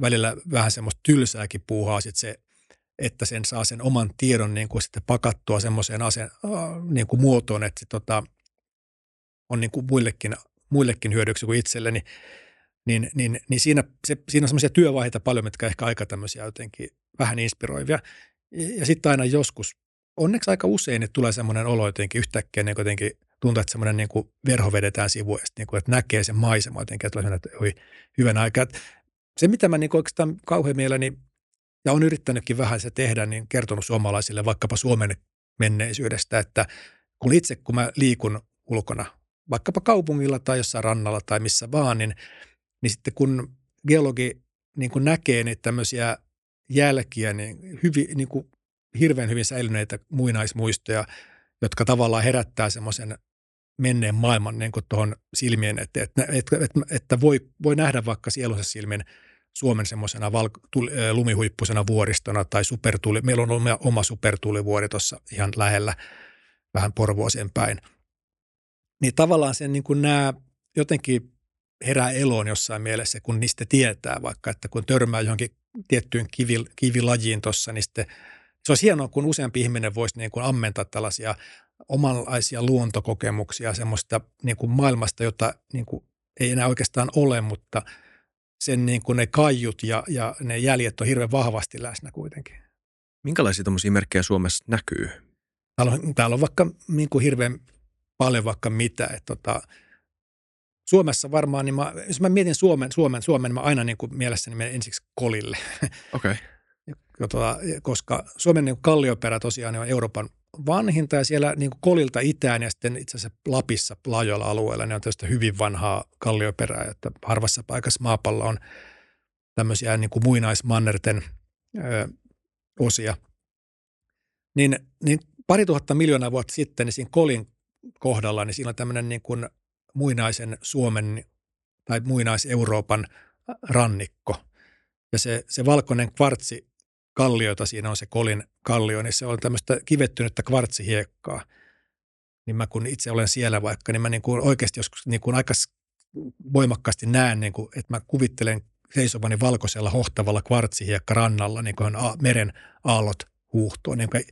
välillä vähän semmoista tylsääkin puuhaa sit se, että sen saa sen oman tiedon niin kuin sitten pakattua semmoiseen aseen, niin kuin muotoon, että tota, on niin kuin muillekin, muillekin hyödyksi kuin itselleni. Niin, niin, niin siinä, se, siinä on semmoisia työvaiheita paljon, mitkä ehkä aika tämmöisiä jotenkin vähän inspiroivia. Ja, ja sitten aina joskus, onneksi aika usein, että tulee semmoinen olo jotenkin yhtäkkiä niin jotenkin tuntuu, että semmoinen niin kuin verho vedetään sivuista, niin kuin, että näkee sen maisema jotenkin, että tulee että oi, hyvän aikaa. Se, mitä mä niin oikeastaan kauhean mielelläni, ja on yrittänytkin vähän se tehdä, niin kertonut suomalaisille vaikkapa Suomen menneisyydestä, että kun itse kun mä liikun ulkona, vaikkapa kaupungilla tai jossain rannalla tai missä vaan, niin, niin sitten kun geologi niin kuin näkee niitä tämmöisiä jälkiä, niin, hyvin, niin kuin hirveän hyvin säilyneitä muinaismuistoja, jotka tavallaan herättää semmoisen menneen maailman niin tuohon silmien eteen, että, että, että, että voi, voi nähdä vaikka sielunsa silmin Suomen semmoisena val, lumihuippusena vuoristona tai supertuli. Meillä on ollut oma supertulivuori tuossa ihan lähellä, vähän Porvoosien päin. Niin tavallaan sen niin kuin nämä jotenkin herää eloon jossain mielessä, kun niistä tietää vaikka, että kun törmää johonkin tiettyyn kivi, kivilajiin tuossa, niin sitten se olisi hienoa, kun useampi ihminen voisi niin kuin ammentaa tällaisia omanlaisia luontokokemuksia semmoista niin kuin maailmasta, jota niin kuin ei enää oikeastaan ole, mutta sen niin kuin ne kaiut ja, ja ne jäljet on hirveän vahvasti läsnä kuitenkin. Minkälaisia tämmöisiä merkkejä Suomessa näkyy? Täällä on, täällä on vaikka niin kuin hirveän paljon vaikka mitä. Että tota, Suomessa varmaan, niin mä, jos mä mietin Suomen, Suomen, Suomen mä aina niin kuin mielessäni menen ensiksi kolille. Okei. Okay. Tota, koska Suomen niin kallioperä tosiaan on Euroopan vanhinta ja siellä niin kuin kolilta itään ja sitten itse asiassa Lapissa laajoilla alueilla ne on tietysti hyvin vanhaa kallioperää, että harvassa paikassa maapallo on tämmöisiä niin kuin muinaismannerten ö, osia. Niin, niin pari tuhatta miljoonaa vuotta sitten niin siinä kolin kohdalla, niin siinä on tämmöinen niin kuin muinaisen Suomen tai muinais-Euroopan rannikko. Ja se, se valkoinen kvartsi kalliota, siinä on se kolin kallio, niin se on tämmöistä kivettynyttä kvartsihiekkaa. Niin mä kun itse olen siellä vaikka, niin mä niin kuin oikeasti joskus niin kuin aika voimakkaasti näen, niin kuin, että mä kuvittelen seisovani valkoisella hohtavalla kvartsihiekka rannalla, niin kuin meren aallot huuhtoo. Niin kuin,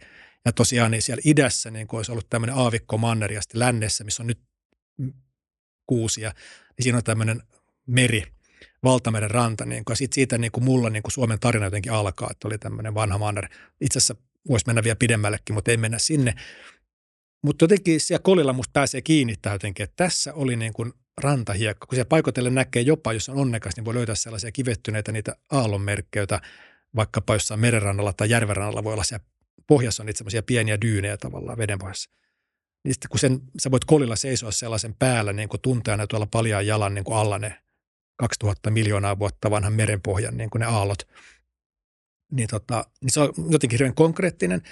ja tosiaan niin siellä idässä niin kuin olisi ollut tämmöinen aavikko manner ja sitten lännessä, missä on nyt kuusia, niin siinä on tämmöinen meri – Valtameren ranta. Niin kuin, sit siitä niin kuin mulla niin kuin Suomen tarina jotenkin alkaa, että oli tämmöinen vanha manner. Itse asiassa voisi mennä vielä pidemmällekin, mutta ei mennä sinne. Mutta jotenkin siellä kolilla musta pääsee kiinni jotenkin, että tässä oli niin kuin rantahiekka. Kun siellä paikotellen näkee jopa, jos on onnekas, niin voi löytää sellaisia kivettyneitä niitä aallonmerkkejä, vaikkapa jossain merenrannalla tai järvenrannalla voi olla siellä pohjassa on niitä semmoisia pieniä dyynejä tavallaan vedenpohjassa. Niin sitten kun sen, sä voit kolilla seisoa sellaisen päällä niin kuin tunteena tuolla paljaan jalan niin kuin alla ne 2000 miljoonaa vuotta vanhan merenpohjan niin kuin ne aallot. Niin, tota, niin se on jotenkin hirveän konkreettinen.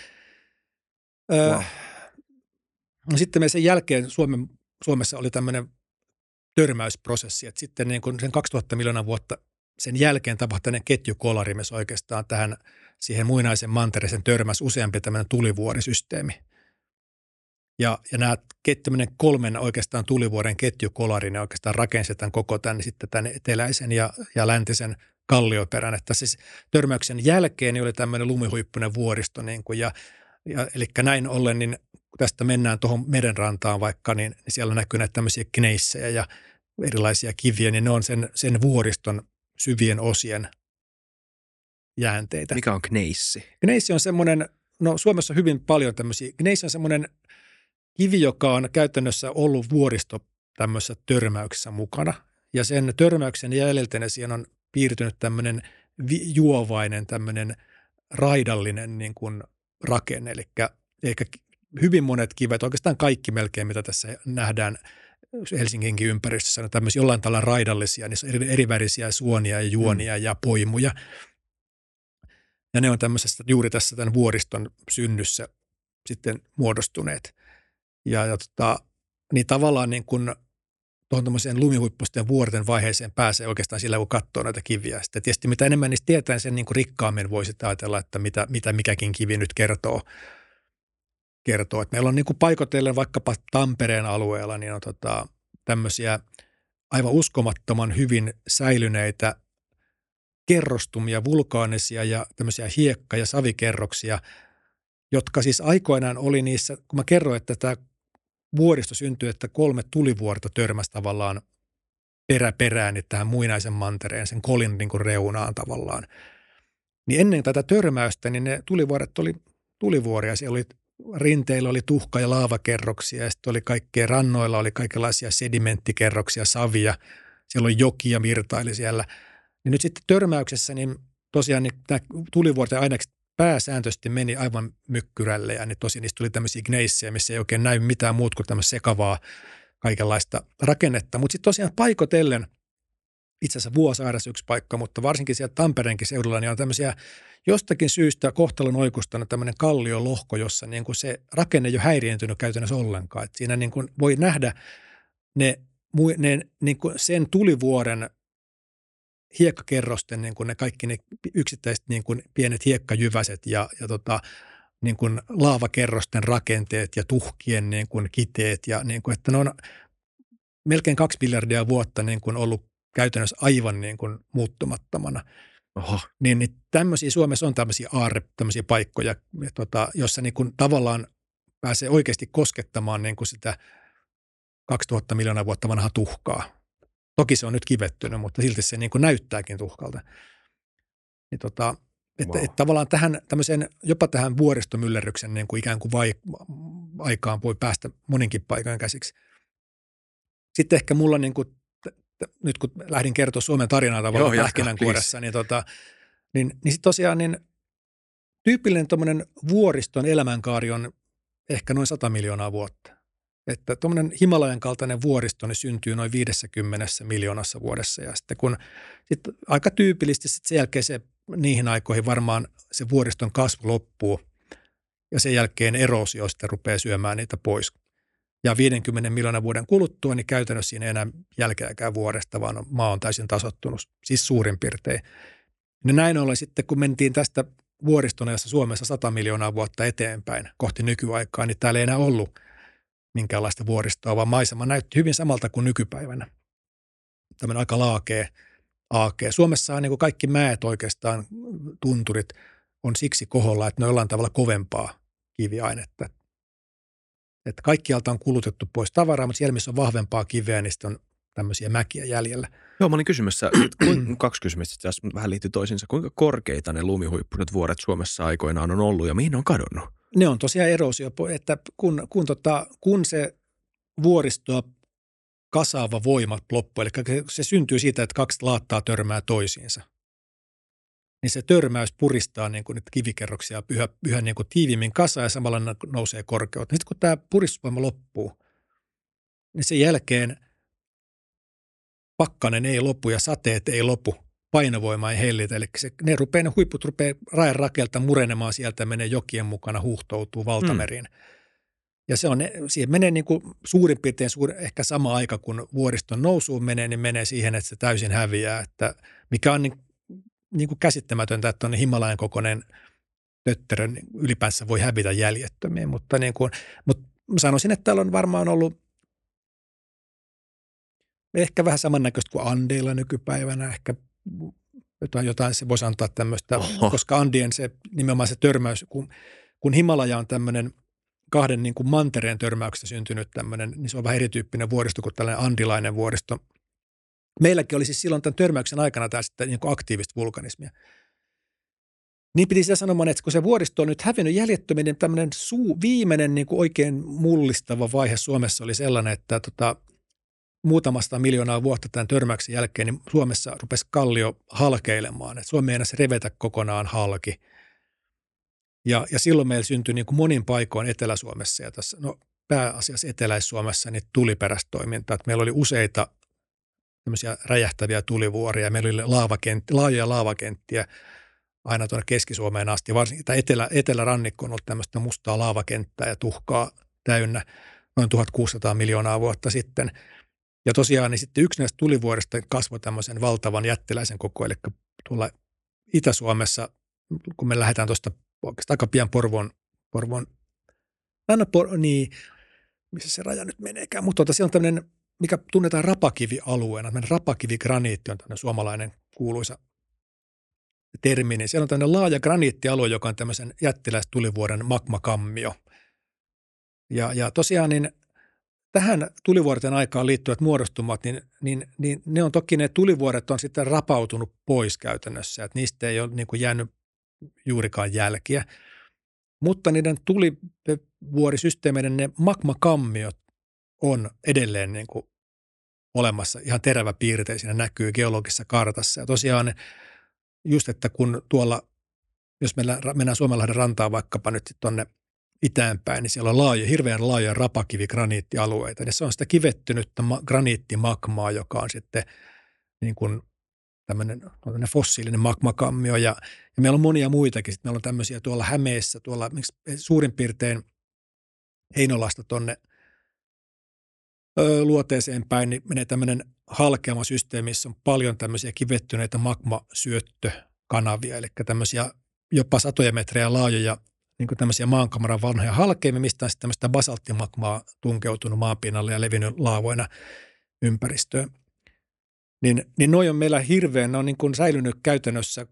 Öö, wow. no sitten me sen jälkeen Suomen, Suomessa oli tämmöinen törmäysprosessi, että sitten niin kuin sen 2000 miljoonaa vuotta sen jälkeen tapahtuneen ketjukolarimes oikeastaan tähän siihen muinaisen mantereeseen törmäsi useampi tämmöinen tulivuorisysteemi – ja, ja nämä tämmöinen kolmen oikeastaan tulivuoren ketjukolari, ne oikeastaan rakensetaan koko tänne sitten tänne eteläisen ja, ja läntisen kallioperän. Että siis törmäyksen jälkeen niin oli tämmöinen lumihuippunen vuoristo, niin kuin, ja, ja, eli näin ollen, niin kun tästä mennään tuohon merenrantaan vaikka, niin, niin siellä näkyy näitä tämmöisiä kneissejä ja erilaisia kiviä, niin ne on sen, sen vuoriston syvien osien jäänteitä. Mikä on kneissi? Kneissi on semmoinen, no Suomessa on hyvin paljon tämmöisiä, kneissi on semmoinen kivi, joka on käytännössä ollut vuoristo tämmöisessä törmäyksessä mukana. Ja sen törmäyksen jäljiltä siihen on piirtynyt tämmöinen juovainen, tämmöinen raidallinen niin kuin rakenne. Eli, eli hyvin monet kivet, oikeastaan kaikki melkein, mitä tässä nähdään Helsinginkin ympäristössä, on tämmöisiä jollain tavalla raidallisia, niissä on eri, erivärisiä suonia ja juonia mm. ja poimuja. Ja ne on tämmöisestä juuri tässä tämän vuoriston synnyssä sitten muodostuneet. Ja, ja tota, niin tavallaan niin kuin tuohon tuommoiseen lumihuippusten vuorten vaiheeseen pääsee oikeastaan sillä, kun katsoo näitä kiviä. Sitten tietysti mitä enemmän niistä tietää, sen niin kuin rikkaammin voisi ajatella, että mitä, mitä mikäkin kivi nyt kertoo. kertoo. Että meillä on niin kuin paikotellen vaikkapa Tampereen alueella, niin on tota, tämmöisiä aivan uskomattoman hyvin säilyneitä kerrostumia, vulkaanisia ja tämmöisiä hiekka- ja savikerroksia, jotka siis aikoinaan oli niissä, kun mä kerroin, että tämä vuoristo syntyi, että kolme tulivuorta törmäsi tavallaan perä perään niin tähän muinaisen mantereen, sen kolin niin kuin reunaan tavallaan. Niin ennen tätä törmäystä, niin ne tulivuoret oli tulivuoria. Siellä oli rinteillä oli tuhka- ja laavakerroksia ja sitten oli kaikkea rannoilla oli kaikenlaisia sedimenttikerroksia, savia. Siellä oli jokia virtaili siellä. Niin nyt sitten törmäyksessä, niin tosiaan niin tämä tulivuorten ainekset pääsääntöisesti meni aivan mykkyrälle ja niin tosiaan niistä tuli tämmöisiä gneissejä, missä ei oikein näy mitään muut kuin tämmöistä sekavaa kaikenlaista rakennetta. Mutta sitten tosiaan paikotellen, itse asiassa Vuosaaressa yksi paikka, mutta varsinkin siellä Tampereenkin seudulla, niin on tämmöisiä jostakin syystä kohtalon oikustana tämmöinen kalliolohko, jossa niin kuin se rakenne ei ole häiriintynyt käytännössä ollenkaan. Et siinä niin kuin voi nähdä ne, ne niin kuin sen tulivuoren hiekkakerrosten niin kuin ne kaikki ne yksittäiset niin kuin pienet hiekkajyväset ja, ja tota, niin kuin laavakerrosten rakenteet ja tuhkien niin kuin kiteet ja niin kuin, että ne on melkein kaksi miljardia vuotta niin kuin ollut käytännössä aivan niin kuin muuttumattomana. Oho. Niin, niin tämmöisiä Suomessa on tämmöisiä aarre, tämmöisiä paikkoja, tota, jossa niin kuin tavallaan pääsee oikeasti koskettamaan niin kuin sitä 2000 miljoonaa vuotta vanhaa tuhkaa. Toki se on nyt kivettynyt, mutta silti se niin kuin näyttääkin tuhkalta. Niin tota, että, wow. että tavallaan tähän tämmöiseen, jopa tähän vuoristomyllerryksen niin kuin ikään kuin vai, aikaan voi päästä moninkin paikan käsiksi. Sitten ehkä mulla niin kuin, nyt kun lähdin kertoa Suomen tarinaa tavallaan pähkinänkuoressa, niin, tota, niin, niin sitten tosiaan niin tyypillinen tuommoinen vuoriston elämänkaari on ehkä noin 100 miljoonaa vuotta. Että tuommoinen Himalajan kaltainen vuoristo niin syntyy noin 50 miljoonassa vuodessa ja sitten kun sit aika tyypillisesti sitten sen jälkeen se niihin aikoihin varmaan se vuoriston kasvu loppuu ja sen jälkeen erosio sitten rupeaa syömään niitä pois. Ja 50 miljoonan vuoden kuluttua, niin käytännössä siinä ei enää jälkeäkään vuodesta, vaan maa on täysin tasottunut, siis suurin piirtein. Ja näin ollen sitten, kun mentiin tästä vuoristonajassa Suomessa 100 miljoonaa vuotta eteenpäin kohti nykyaikaa, niin täällä ei enää ollut – minkäänlaista vuoristoa, vaan maisema näytti hyvin samalta kuin nykypäivänä. Tämmöinen aika laakea, aakea. Suomessa on niin kaikki mäet oikeastaan, tunturit, on siksi koholla, että ne on jollain tavalla kovempaa kiviainetta. Että kaikkialta on kulutettu pois tavaraa, mutta siellä, missä on vahvempaa kiveä, niin on tämmöisiä mäkiä jäljellä. Joo, mä olin kysymässä, kaksi kysymystä tässä vähän liittyy toisiinsa. Kuinka korkeita ne lumihuippunet vuoret Suomessa aikoinaan on ollut ja mihin ne on kadonnut? Ne on tosiaan erosio, että kun, kun, tota, kun se vuoristoa kasaava voima loppuu, eli se, se syntyy siitä, että kaksi laattaa törmää toisiinsa, niin se törmäys puristaa niin kuin niitä kivikerroksia yhä, yhä niin kuin tiiviimmin kasaan ja samalla nousee korkeutta. Sitten kun tämä puristusvoima loppuu, niin sen jälkeen pakkanen ei lopu ja sateet ei lopu – painovoima ei hellitä. Eli se, ne, rupeaa, ne huipput rupeaa rajan rakelta murenemaan sieltä ja menee jokien mukana, huuhtoutuu valtameriin. Mm. Ja se on, siihen menee niin kuin suurin piirtein suuri, ehkä sama aika, kun vuoriston nousuun menee, niin menee siihen, että se täysin häviää. Että mikä on niin, niin kuin käsittämätöntä, että on Himalajan kokoinen tötterö niin ylipäänsä voi hävitä jäljettömiin. Mutta, niin kuin, mutta sanoisin, että täällä on varmaan ollut ehkä vähän samannäköistä kuin Andeilla nykypäivänä, ehkä jotain, jotain se voisi antaa tämmöistä, Oho. koska Andien se nimenomaan se törmäys, kun, kun Himalaja on tämmöinen kahden niin kuin mantereen törmäyksestä syntynyt tämmöinen, niin se on vähän erityyppinen vuoristo kuin tällainen andilainen vuoristo. Meilläkin oli siis silloin tämän törmäyksen aikana tämä sitten niin kuin aktiivista vulkanismia. Niin piti sitä sanomaan, että kun se vuoristo on nyt hävinnyt jäljettöminen, niin tämmöinen suu, viimeinen niin kuin oikein mullistava vaihe Suomessa oli sellainen, että tota, muutamasta miljoonaa vuotta tämän törmäyksen jälkeen, niin Suomessa rupesi kallio halkeilemaan. Et Suomi ei enää revetä kokonaan halki. Ja, ja silloin meillä syntyi niin kuin monin paikoin Etelä-Suomessa ja tässä, no pääasiassa Etelä-Suomessa niin tuliperästoimintaa. meillä oli useita tämmöisiä räjähtäviä tulivuoria. Meillä oli laavakent, laajoja laavakenttiä aina tuonne Keski-Suomeen asti. Varsinkin etelä, etelärannikko on ollut tämmöistä mustaa laavakenttää ja tuhkaa täynnä – noin 1600 miljoonaa vuotta sitten. Ja tosiaan niin sitten yksi näistä tulivuorista kasvoi tämmöisen valtavan jättiläisen koko, eli tuolla Itä-Suomessa, kun me lähdetään tuosta oikeastaan aika pian Porvon, Porvon Anna por, niin, missä se raja nyt meneekään, mutta tuota, siellä on tämmöinen, mikä tunnetaan rapakivialueena, tämmöinen rapakivigraniitti on tämmöinen suomalainen kuuluisa termi, niin siellä on tämmöinen laaja graniittialue, joka on tämmöisen jättiläistulivuoren magmakammio. Ja, ja tosiaan niin tähän tulivuorten aikaan liittyvät muodostumat, niin, niin, niin ne on toki ne tulivuoret on sitten rapautunut pois käytännössä, että niistä ei ole niin kuin jäänyt juurikaan jälkiä. Mutta niiden tulivuorisysteemeiden ne magmakammiot on edelleen niin kuin olemassa ihan teräväpiirteisinä näkyy geologisessa kartassa. Ja tosiaan just, että kun tuolla, jos meillä mennään Suomenlahden rantaan vaikkapa nyt tuonne itäänpäin, niin siellä on laaja, hirveän laaja rapakivi-graniittialueita. Ja se on sitä kivettynyttä graniittimakmaa, joka on sitten niin kuin tämmöinen, fossiilinen magmakammio. Ja, ja meillä on monia muitakin. Sitten meillä on tämmöisiä tuolla Hämeessä, tuolla suurin piirtein Heinolasta tuonne luoteeseen päin, niin menee tämmöinen halkeama systeemi, missä on paljon tämmöisiä kivettyneitä magmasyöttökanavia, eli tämmöisiä jopa satoja metrejä laajoja niin kuin tämmöisiä maankamaran vanhoja halkeimia, mistä on sitten tämmöistä basalttimagmaa tunkeutunut maapinnalle ja levinnyt laavoina ympäristöön. Niin, niin noi on meillä hirveän, ne on niin kuin säilynyt käytännössä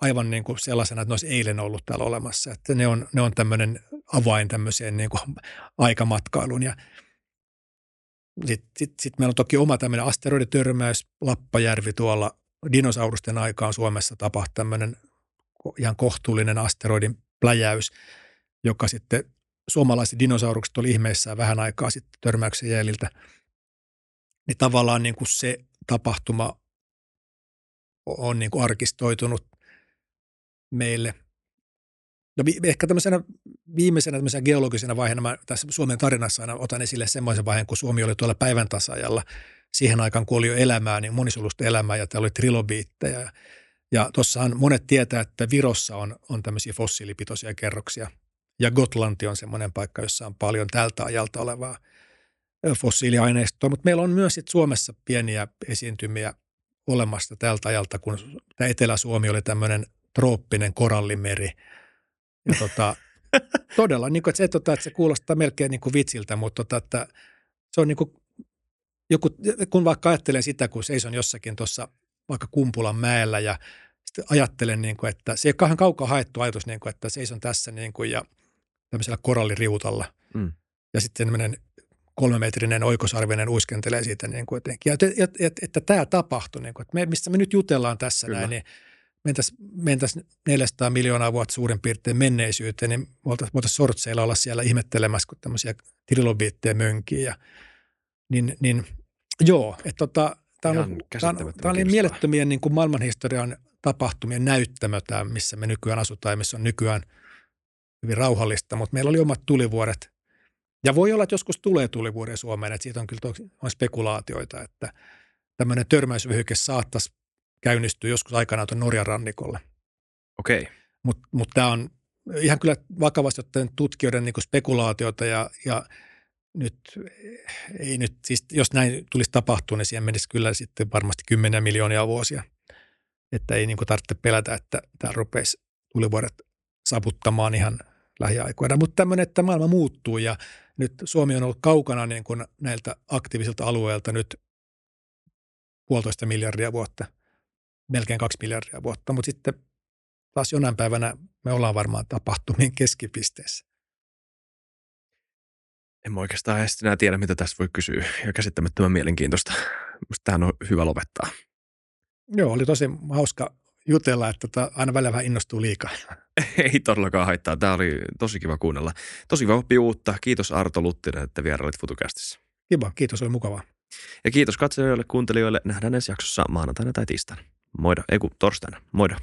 aivan niin kuin sellaisena, että ne olisi eilen ollut täällä olemassa. Että ne on, ne on tämmöinen avain tämmöiseen niin kuin aikamatkailuun. Ja sitten sit, sit meillä on toki oma tämmöinen asteroiditörmäys, Lappajärvi tuolla dinosaurusten aikaan Suomessa tapahtui tämmöinen ihan kohtuullinen asteroidin pläjäys, joka sitten suomalaiset dinosaurukset oli ihmeissään vähän aikaa sitten törmäyksen jäljiltä. Niin tavallaan niin kuin se tapahtuma on niin kuin arkistoitunut meille. No ehkä tämmöisenä viimeisenä tämmöisenä geologisena vaiheena mä tässä Suomen tarinassa aina otan esille semmoisen vaiheen, kun Suomi oli tuolla päivän tasajalla. Siihen aikaan, kun oli jo elämää, niin monisolusta elämää ja täällä oli trilobiitteja. Ja, tuossahan monet tietää, että Virossa on, on tämmöisiä fossiilipitoisia kerroksia. Ja Gotlanti on semmoinen paikka, jossa on paljon tältä ajalta olevaa fossiiliaineistoa. Mutta meillä on myös sit Suomessa pieniä esiintymiä olemassa tältä ajalta, kun tämä Etelä-Suomi oli tämmöinen trooppinen korallimeri. Ja tota, todella, niin kuin, että, se, tota, että se kuulostaa melkein niin kuin vitsiltä, mutta tota, että se on niin kuin, joku, kun vaikka ajattelen sitä, kun seison jossakin tuossa vaikka Kumpulan mäellä ja sitten ajattelen, niin kuin, että se ei ole kaukaa haettu ajatus, niin kuin, että seison tässä niin kuin, ja tämmöisellä koralliriutalla. Mm. Ja sitten tämmöinen kolmemetrinen oikosarvinen uiskentelee siitä niin kuin jotenkin. Ja että, että, että, että tämä tapahtui, niin kuin, että me, mistä me nyt jutellaan tässä Kyllä. näin, niin mentäisiin mentäisi 400 miljoonaa vuotta suurin piirtein menneisyyteen, niin voitaisiin voitais sortseilla olla siellä ihmettelemässä, kun tämmöisiä trilobiitteja mönkii. Ja, niin, niin joo, että tota, tämä on, tää on, tää on niin mielettömien niin kuin maailmanhistorian tapahtumien näyttämö tämä, missä me nykyään asutaan ja missä on nykyään hyvin rauhallista, mutta meillä oli omat tulivuoret. Ja voi olla, että joskus tulee tulivuoria Suomeen, että siitä on kyllä on spekulaatioita, että tämmöinen törmäysvyhyke saattaisi käynnistyy joskus aikanaan tuon Norjan rannikolle. Okei. Okay. Mutta mut tämä on ihan kyllä vakavasti ottaen tutkijoiden niin spekulaatiota ja, ja nyt ei nyt, siis jos näin tulisi tapahtua, niin siihen menisi kyllä sitten varmasti kymmeniä miljoonia vuosia. Että ei niin kuin tarvitse pelätä, että tämä rupeisi tulivuoret saputtamaan ihan lähiaikoina. Mutta tämmöinen, että maailma muuttuu ja nyt Suomi on ollut kaukana niin kuin näiltä aktiivisilta alueilta nyt puolitoista miljardia vuotta – melkein kaksi miljardia vuotta, mutta sitten taas jonain päivänä me ollaan varmaan tapahtumien keskipisteessä. En mä oikeastaan edes enää tiedä, mitä tässä voi kysyä. Ja käsittämättömän mielenkiintoista. Musta tähän on hyvä lopettaa. Joo, oli tosi hauska jutella, että tota, aina välillä vähän innostuu liikaa. Ei todellakaan haittaa. Tämä oli tosi kiva kuunnella. Tosi kiva oppia uutta. Kiitos Arto Luttinen, että vierailit FutuCastissa. Kiva, kiitos, oli mukavaa. Ja kiitos katselijoille, kuuntelijoille. Nähdään ensi jaksossa maanantaina tai tiistaina. Moida, ei kun torstaina. Moida.